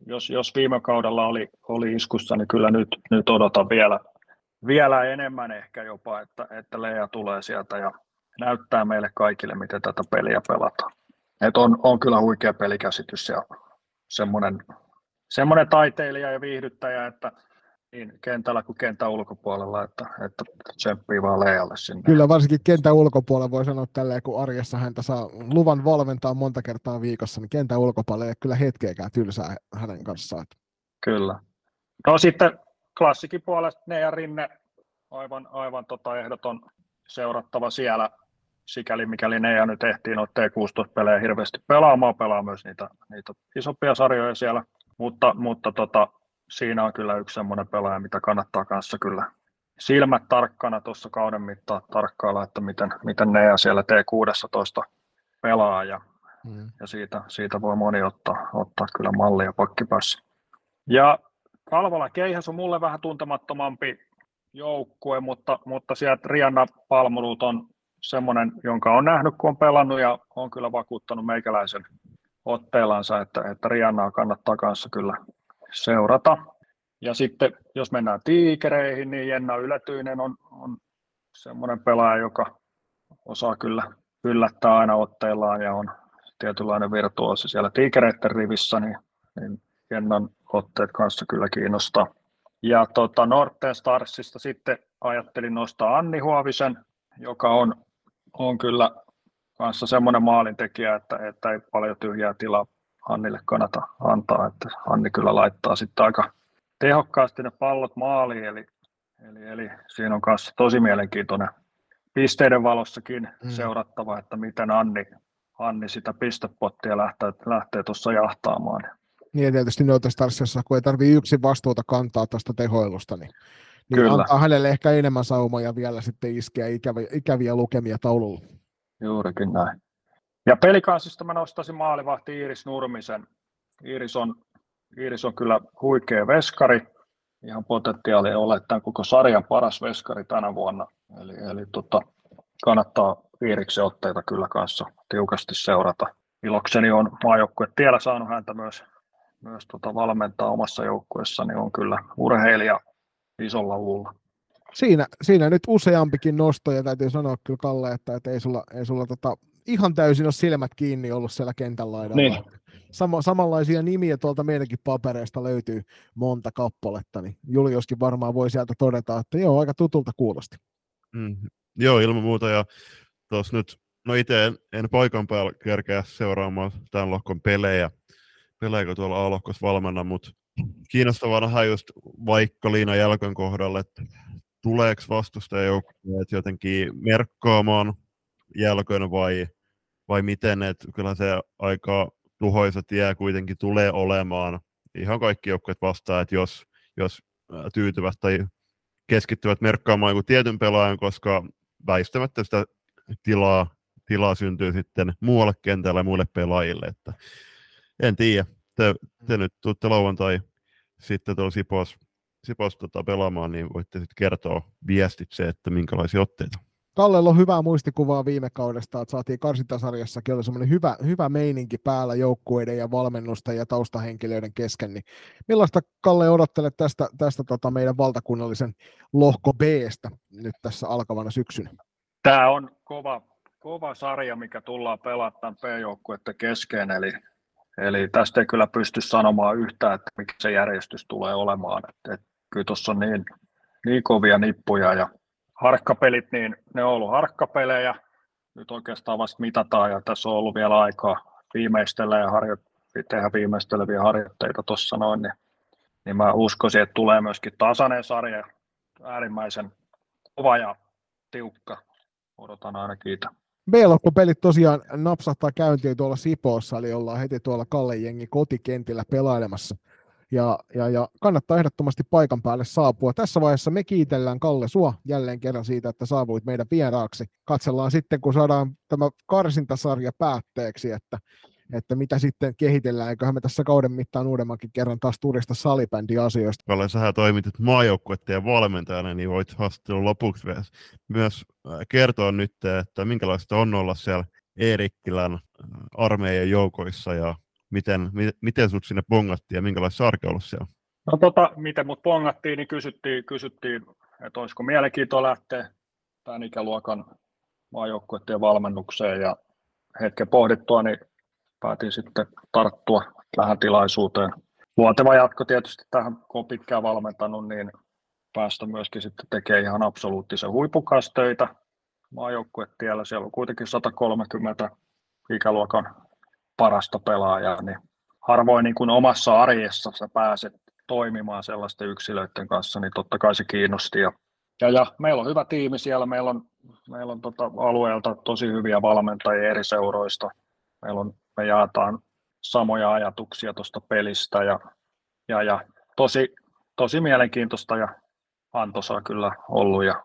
jos, jos viime kaudella oli, oli iskussa, niin kyllä nyt, nyt odotan vielä, vielä enemmän ehkä jopa, että, että Leija tulee sieltä ja näyttää meille kaikille, miten tätä peliä pelataan. Et on, on kyllä huikea pelikäsitys ja semmoinen, semmoinen taiteilija ja viihdyttäjä, että niin kentällä kuin kentän ulkopuolella, että, että tsemppii vaan Leijalle sinne. Kyllä varsinkin kentän ulkopuolella voi sanoa tälleen, kun arjessa häntä saa luvan valmentaa monta kertaa viikossa, niin kentän ulkopuolella ei kyllä hetkeäkään tylsää hänen kanssaan. Kyllä. No sitten klassikin puolesta ne ja Rinne aivan, aivan tota ehdoton seurattava siellä, sikäli mikäli ne ja nyt ehtii noita T16-pelejä hirveästi pelaamaan, pelaa myös niitä, niitä isompia sarjoja siellä, mutta, mutta tota, siinä on kyllä yksi semmoinen pelaaja, mitä kannattaa kanssa kyllä silmät tarkkana tuossa kauden mittaan tarkkailla, että miten, miten ne ja siellä T16 pelaa ja, mm. ja siitä, siitä, voi moni ottaa, ottaa kyllä mallia pakkipäässä. Ja Kalvola Keihäs on mulle vähän tuntemattomampi joukkue, mutta, mutta sieltä Rianna Palmulut on semmoinen, jonka on nähnyt, kun on pelannut ja on kyllä vakuuttanut meikäläisen otteellansa, että, että Riannaa kannattaa kanssa kyllä seurata. Ja sitten jos mennään tiikereihin, niin Jenna Ylätyinen on, on semmoinen pelaaja, joka osaa kyllä yllättää aina otteillaan ja on tietynlainen virtuosi siellä tiikereiden rivissä, niin, niin Jennan otteet kanssa kyllä kiinnostaa. Ja tota, Norten Starsista sitten ajattelin nostaa Anni Huovisen, joka on, on kyllä kanssa semmoinen maalintekijä, että, että ei paljon tyhjää tilaa Annille kannata antaa, että Anni kyllä laittaa sitten aika tehokkaasti ne pallot maaliin, eli, eli, eli siinä on kanssa tosi mielenkiintoinen pisteiden valossakin mm. seurattava, että miten Anni, Anni sitä pistepottia lähtee, lähtee tuossa jahtaamaan. Niin ja tietysti Noita Starsissa, kun ei tarvitse yksin vastuuta kantaa tuosta tehoilusta, niin, niin Kyllä. antaa hänelle ehkä enemmän saumoja vielä sitten iskeä ikäviä, ikäviä lukemia taululla. Juurikin näin. Ja pelikansista mä nostaisin maalivahti Iiris Nurmisen. Iiris on, Iiris on kyllä huikea veskari, ihan potentiaali tämän koko sarjan paras veskari tänä vuonna. Eli, eli tota, kannattaa Iiriksen otteita kyllä kanssa tiukasti seurata. Ilokseni on maajoukkue tiellä saanut häntä myös myös tota valmentaa omassa joukkueessa, niin on kyllä urheilija isolla luulla. Siinä, siinä nyt useampikin nosto, ja täytyy sanoa kyllä Kalle, että, että ei sulla, ei sulla tota, ihan täysin ole silmät kiinni ollut siellä kentän laidalla. Niin. Sama, samanlaisia nimiä tuolta meidänkin papereista löytyy monta kappaletta, niin Julioskin varmaan voi sieltä todeta, että joo, aika tutulta kuulosti. Mm, joo, ilman muuta, ja tuossa nyt, no itse en, en paikan päällä kerkeä seuraamaan tämän lohkon pelejä, peleekö tuolla A-lohkossa valmenna, mutta kiinnostavaa nähdä just vaikka Liina Jälkön kohdalla, että tuleeko vastustajajoukkueet jotenkin merkkaamaan jälkön vai, vai miten, että kyllä se aika tuhoisa tie kuitenkin tulee olemaan. Ihan kaikki joukkueet vastaa, että jos, jos tyytyvät tai keskittyvät merkkaamaan joku tietyn pelaajan, koska väistämättä sitä tilaa, tilaa syntyy sitten muualle kentälle ja muille pelaajille. Että en tiedä. Te, te nyt tuutte lauantai sitten tuolla Sipos, Sipos tota, pelaamaan, niin voitte sitten kertoa viestitse, että minkälaisia otteita. Kallella on hyvää muistikuvaa viime kaudesta, että saatiin karsintasarjassakin oli semmoinen hyvä, hyvä meininki päällä joukkueiden ja valmennusta ja taustahenkilöiden kesken. Niin millaista Kalle odottelet tästä, tästä tota meidän valtakunnallisen lohko b nyt tässä alkavana syksynä? Tämä on kova, kova sarja, mikä tullaan pelaamaan P-joukkueiden kesken, eli Eli tästä ei kyllä pysty sanomaan yhtään, että mikä se järjestys tulee olemaan. Että, että kyllä tuossa on niin, niin kovia nippuja ja harkkapelit, niin ne on ollut harkkapelejä. Nyt oikeastaan vasta mitataan ja tässä on ollut vielä aikaa viimeistellä ja harjo- tehdä viimeisteleviä harjoitteita tuossa noin. Niin, niin mä uskoisin, että tulee myöskin tasainen sarja, äärimmäisen kova ja tiukka. Odotan aina kiitä. B-lohkopelit tosiaan napsahtaa käyntiin tuolla Sipoossa, eli ollaan heti tuolla Kalle Jengi kotikentillä pelailemassa. Ja, ja, ja kannattaa ehdottomasti paikan päälle saapua. Tässä vaiheessa me kiitellään Kalle sua jälleen kerran siitä, että saavuit meidän vieraaksi. Katsellaan sitten, kun saadaan tämä karsintasarja päätteeksi, että että mitä sitten kehitellään, eiköhän me tässä kauden mittaan uudemmankin kerran taas turista salibändiasioista. Kalle, sähän toimitit maajoukkuetta ja valmentajana, niin voit haastattelun lopuksi myös äh, kertoa nyt, että minkälaista on olla siellä Eerikkilän äh, armeijan joukoissa ja miten, miten, miten sut sinne pongattiin ja minkälaista arke ollut siellä? No tota, miten mut pongattiin, niin kysyttiin, kysyttiin että olisiko mielenkiintoa lähteä tämän ikäluokan maajoukkueiden valmennukseen ja hetken pohdittua, niin päätin sitten tarttua tähän tilaisuuteen. Luonteva jatko tietysti tähän, kun on pitkään valmentanut, niin päästä myöskin sitten tekemään ihan absoluuttisen huipukastöitä maajoukkuetiellä. Siellä on kuitenkin 130 ikäluokan parasta pelaajaa, niin harvoin niin kuin omassa arjessa sä pääset toimimaan sellaisten yksilöiden kanssa, niin totta kai se kiinnosti. Ja, ja, ja meillä on hyvä tiimi siellä, meillä on, meillä on tota alueelta tosi hyviä valmentajia eri seuroista. Meillä on, me jaetaan samoja ajatuksia tuosta pelistä ja, ja, ja tosi, tosi mielenkiintoista ja antoisaa kyllä ollut ja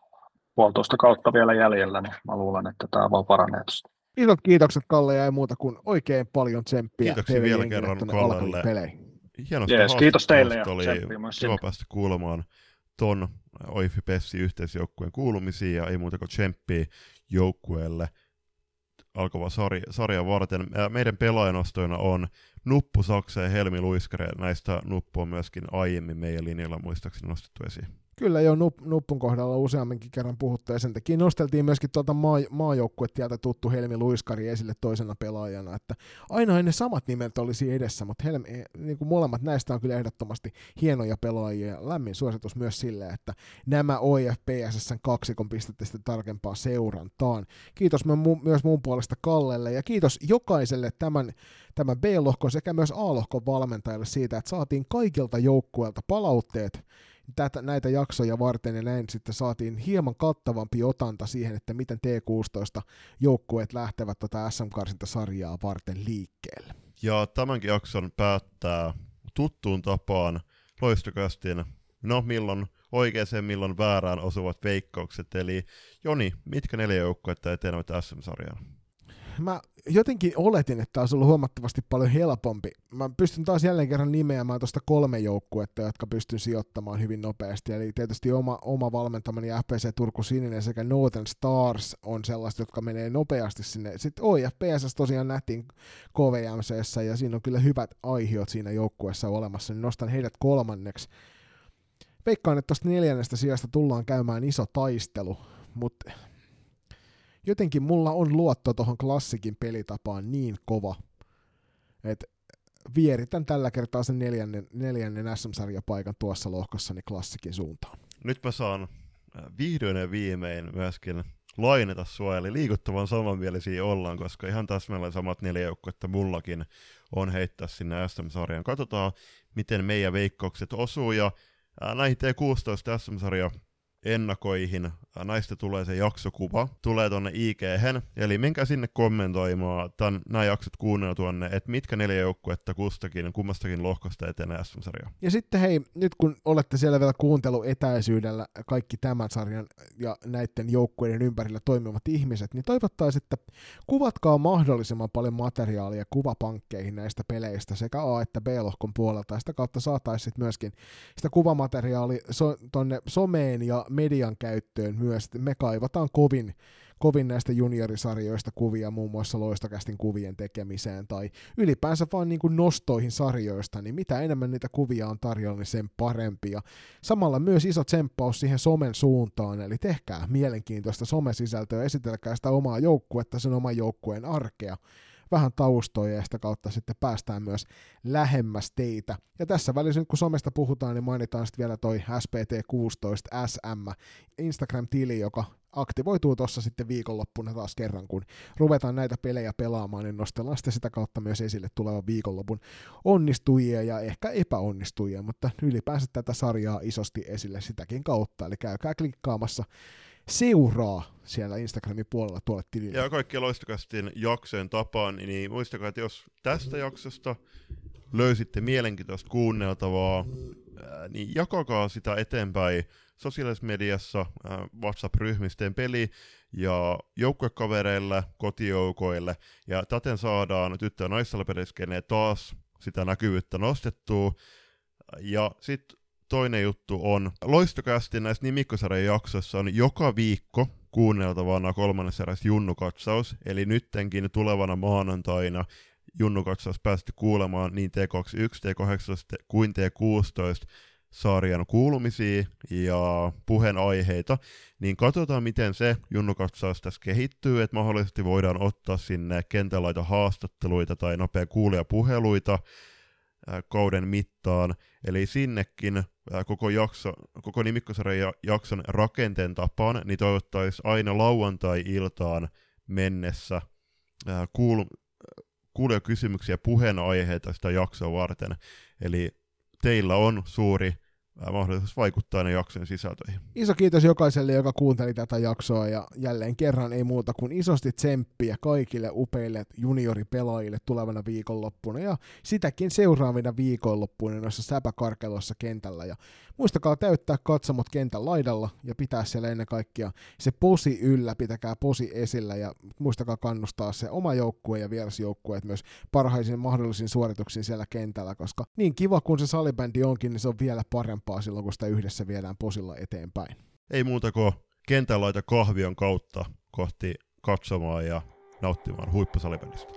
puolitoista kautta vielä jäljellä, niin mä luulen, että tämä vaan paranee tuosta. Isot kiitokset Kalle ja ei muuta kuin oikein paljon tsemppiä. Kiitoksia vielä kerran Kallelle. Hienosti yes, kiitos teille ja oli kiva päästä kuulemaan ton Oifi Pessi yhteisjoukkueen kuulumisia ja ei muuta kuin tsemppiä joukkueelle alkava sarja, sarja varten. Meidän pelaajanostoina on Nuppu Saksa ja Helmi Luiskare. Näistä Nuppu on myöskin aiemmin meidän linjalla muistaakseni nostettu esiin. Kyllä jo nup, Nuppun kohdalla useamminkin kerran puhuttu ja sen takia nosteltiin myöskin tuota maa, maajoukkuetieltä tuttu Helmi Luiskari esille toisena pelaajana, että aina ne samat nimet olisi edessä, mutta Helmi, eh, niin kuin molemmat näistä on kyllä ehdottomasti hienoja pelaajia ja lämmin suositus myös sille, että nämä OIFPSSn kaksikon pistätte sitten tarkempaa seurantaan. Kiitos myös muun puolesta Kallelle ja kiitos jokaiselle tämän, tämän B-lohkon sekä myös A-lohkon valmentajille siitä, että saatiin kaikilta joukkueilta palautteet tätä, näitä jaksoja varten ja näin sitten saatiin hieman kattavampi otanta siihen, että miten T16 joukkueet lähtevät tätä SM-karsintasarjaa varten liikkeelle. Ja tämänkin jakson päättää tuttuun tapaan loistokästin, no milloin oikeaan, milloin väärään osuvat veikkaukset. Eli Joni, mitkä neljä joukkuetta etenevät SM-sarjaan? mä jotenkin oletin, että olisi ollut huomattavasti paljon helpompi. Mä pystyn taas jälleen kerran nimeämään tuosta kolme joukkuetta, jotka pystyn sijoittamaan hyvin nopeasti. Eli tietysti oma, oma valmentamani FPC Turku Sininen sekä Northern Stars on sellaista, jotka menee nopeasti sinne. Sitten OI PSS tosiaan nähtiin KVMCssä ja siinä on kyllä hyvät aihiot siinä joukkueessa olemassa, niin nostan heidät kolmanneksi. Veikkaan, että tuosta neljännestä sijasta tullaan käymään iso taistelu, mutta jotenkin mulla on luotto tuohon klassikin pelitapaan niin kova, että vieritän tällä kertaa sen neljännen, neljännen SM-sarjapaikan tuossa lohkossani klassikin suuntaan. Nyt mä saan äh, vihdoin ja viimein myöskin lainata sua, eli liikuttavan samanmielisiä ollaan, koska ihan täsmälleen samat neljä joukkuetta mullakin on heittää sinne SM-sarjaan. Katsotaan, miten meidän veikkaukset osuu, ja äh, näihin T16 SM-sarja ennakoihin. Näistä tulee se jaksokuva, tulee tonne ig eli menkää sinne kommentoimaan tämän, nämä jaksot kuunnella tuonne, että mitkä neljä joukkuetta kustakin, kummastakin lohkosta etenee sm Ja sitten hei, nyt kun olette siellä vielä kuunteluetäisyydellä kaikki tämän sarjan ja näiden joukkueiden ympärillä toimivat ihmiset, niin toivottaisiin, että kuvatkaa mahdollisimman paljon materiaalia kuvapankkeihin näistä peleistä sekä A- että B-lohkon puolelta, ja sitä kautta saataisiin myöskin sitä kuvamateriaalia so, tonne someen ja median käyttöön myös. Me kaivataan kovin, kovin näistä juniorisarjoista kuvia, muun muassa loistokästin kuvien tekemiseen tai ylipäänsä vaan niin kuin nostoihin sarjoista, niin mitä enemmän niitä kuvia on tarjolla, niin sen parempi. Ja samalla myös iso tsemppaus siihen somen suuntaan, eli tehkää mielenkiintoista somesisältöä, esitelkää sitä omaa joukkuetta, sen oman joukkueen arkea, vähän taustoja ja sitä kautta sitten päästään myös lähemmäs teitä. Ja tässä välissä nyt kun somesta puhutaan, niin mainitaan sitten vielä toi SPT16 SM Instagram-tili, joka aktivoituu tuossa sitten viikonloppuna taas kerran, kun ruvetaan näitä pelejä pelaamaan, niin nostellaan sitten sitä kautta myös esille tulevan viikonlopun onnistujia ja ehkä epäonnistujia, mutta ylipäänsä tätä sarjaa isosti esille sitäkin kautta, eli käykää klikkaamassa seuraa siellä Instagramin puolella tuolle tilille. Ja kaikki loistokastin jaksojen tapaan, niin muistakaa, että jos tästä jaksosta löysitte mielenkiintoista kuunneltavaa, niin jakakaa sitä eteenpäin sosiaalisessa mediassa, WhatsApp-ryhmisteen peli ja joukkuekavereille, kotijoukoille, ja täten saadaan tyttö- ja taas sitä näkyvyyttä nostettua, ja sitten toinen juttu on, loistokästi näissä nimikkosarjan jaksoissa on joka viikko kuunneltavana kolmannessa eräs Junnu-katsaus, eli nyttenkin tulevana maanantaina Junnu-katsaus pääsette kuulemaan niin T21, T18 kuin T16 sarjan kuulumisia ja puheenaiheita, niin katsotaan miten se junnukatsaus tässä kehittyy, että mahdollisesti voidaan ottaa sinne kentälaita haastatteluita tai nopea kuulijapuheluita kauden mittaan, eli sinnekin koko, jakso, koko nimikkosarjan jakson rakenteen tapaan, niin toivottaisiin aina lauantai-iltaan mennessä kuul, kuulijakysymyksiä puheenaiheita sitä jaksoa varten. Eli teillä on suuri mahdollisuus vaikuttaa ne jaksojen sisältöihin. Iso kiitos jokaiselle, joka kuunteli tätä jaksoa ja jälleen kerran ei muuta kuin isosti tsemppiä kaikille upeille junioripelaajille tulevana viikonloppuna ja sitäkin seuraavina viikonloppuina noissa säpäkarkelossa kentällä ja muistakaa täyttää katsomot kentän laidalla ja pitää siellä ennen kaikkea se posi yllä, pitäkää posi esillä ja muistakaa kannustaa se oma joukkue ja vierasjoukkueet myös parhaisin mahdollisin suorituksiin siellä kentällä, koska niin kiva kuin se salibändi onkin, niin se on vielä parempaa silloin, kun sitä yhdessä viedään posilla eteenpäin. Ei muuta kuin kentän laita kahvion kautta kohti katsomaan ja nauttimaan huippusalibändistä.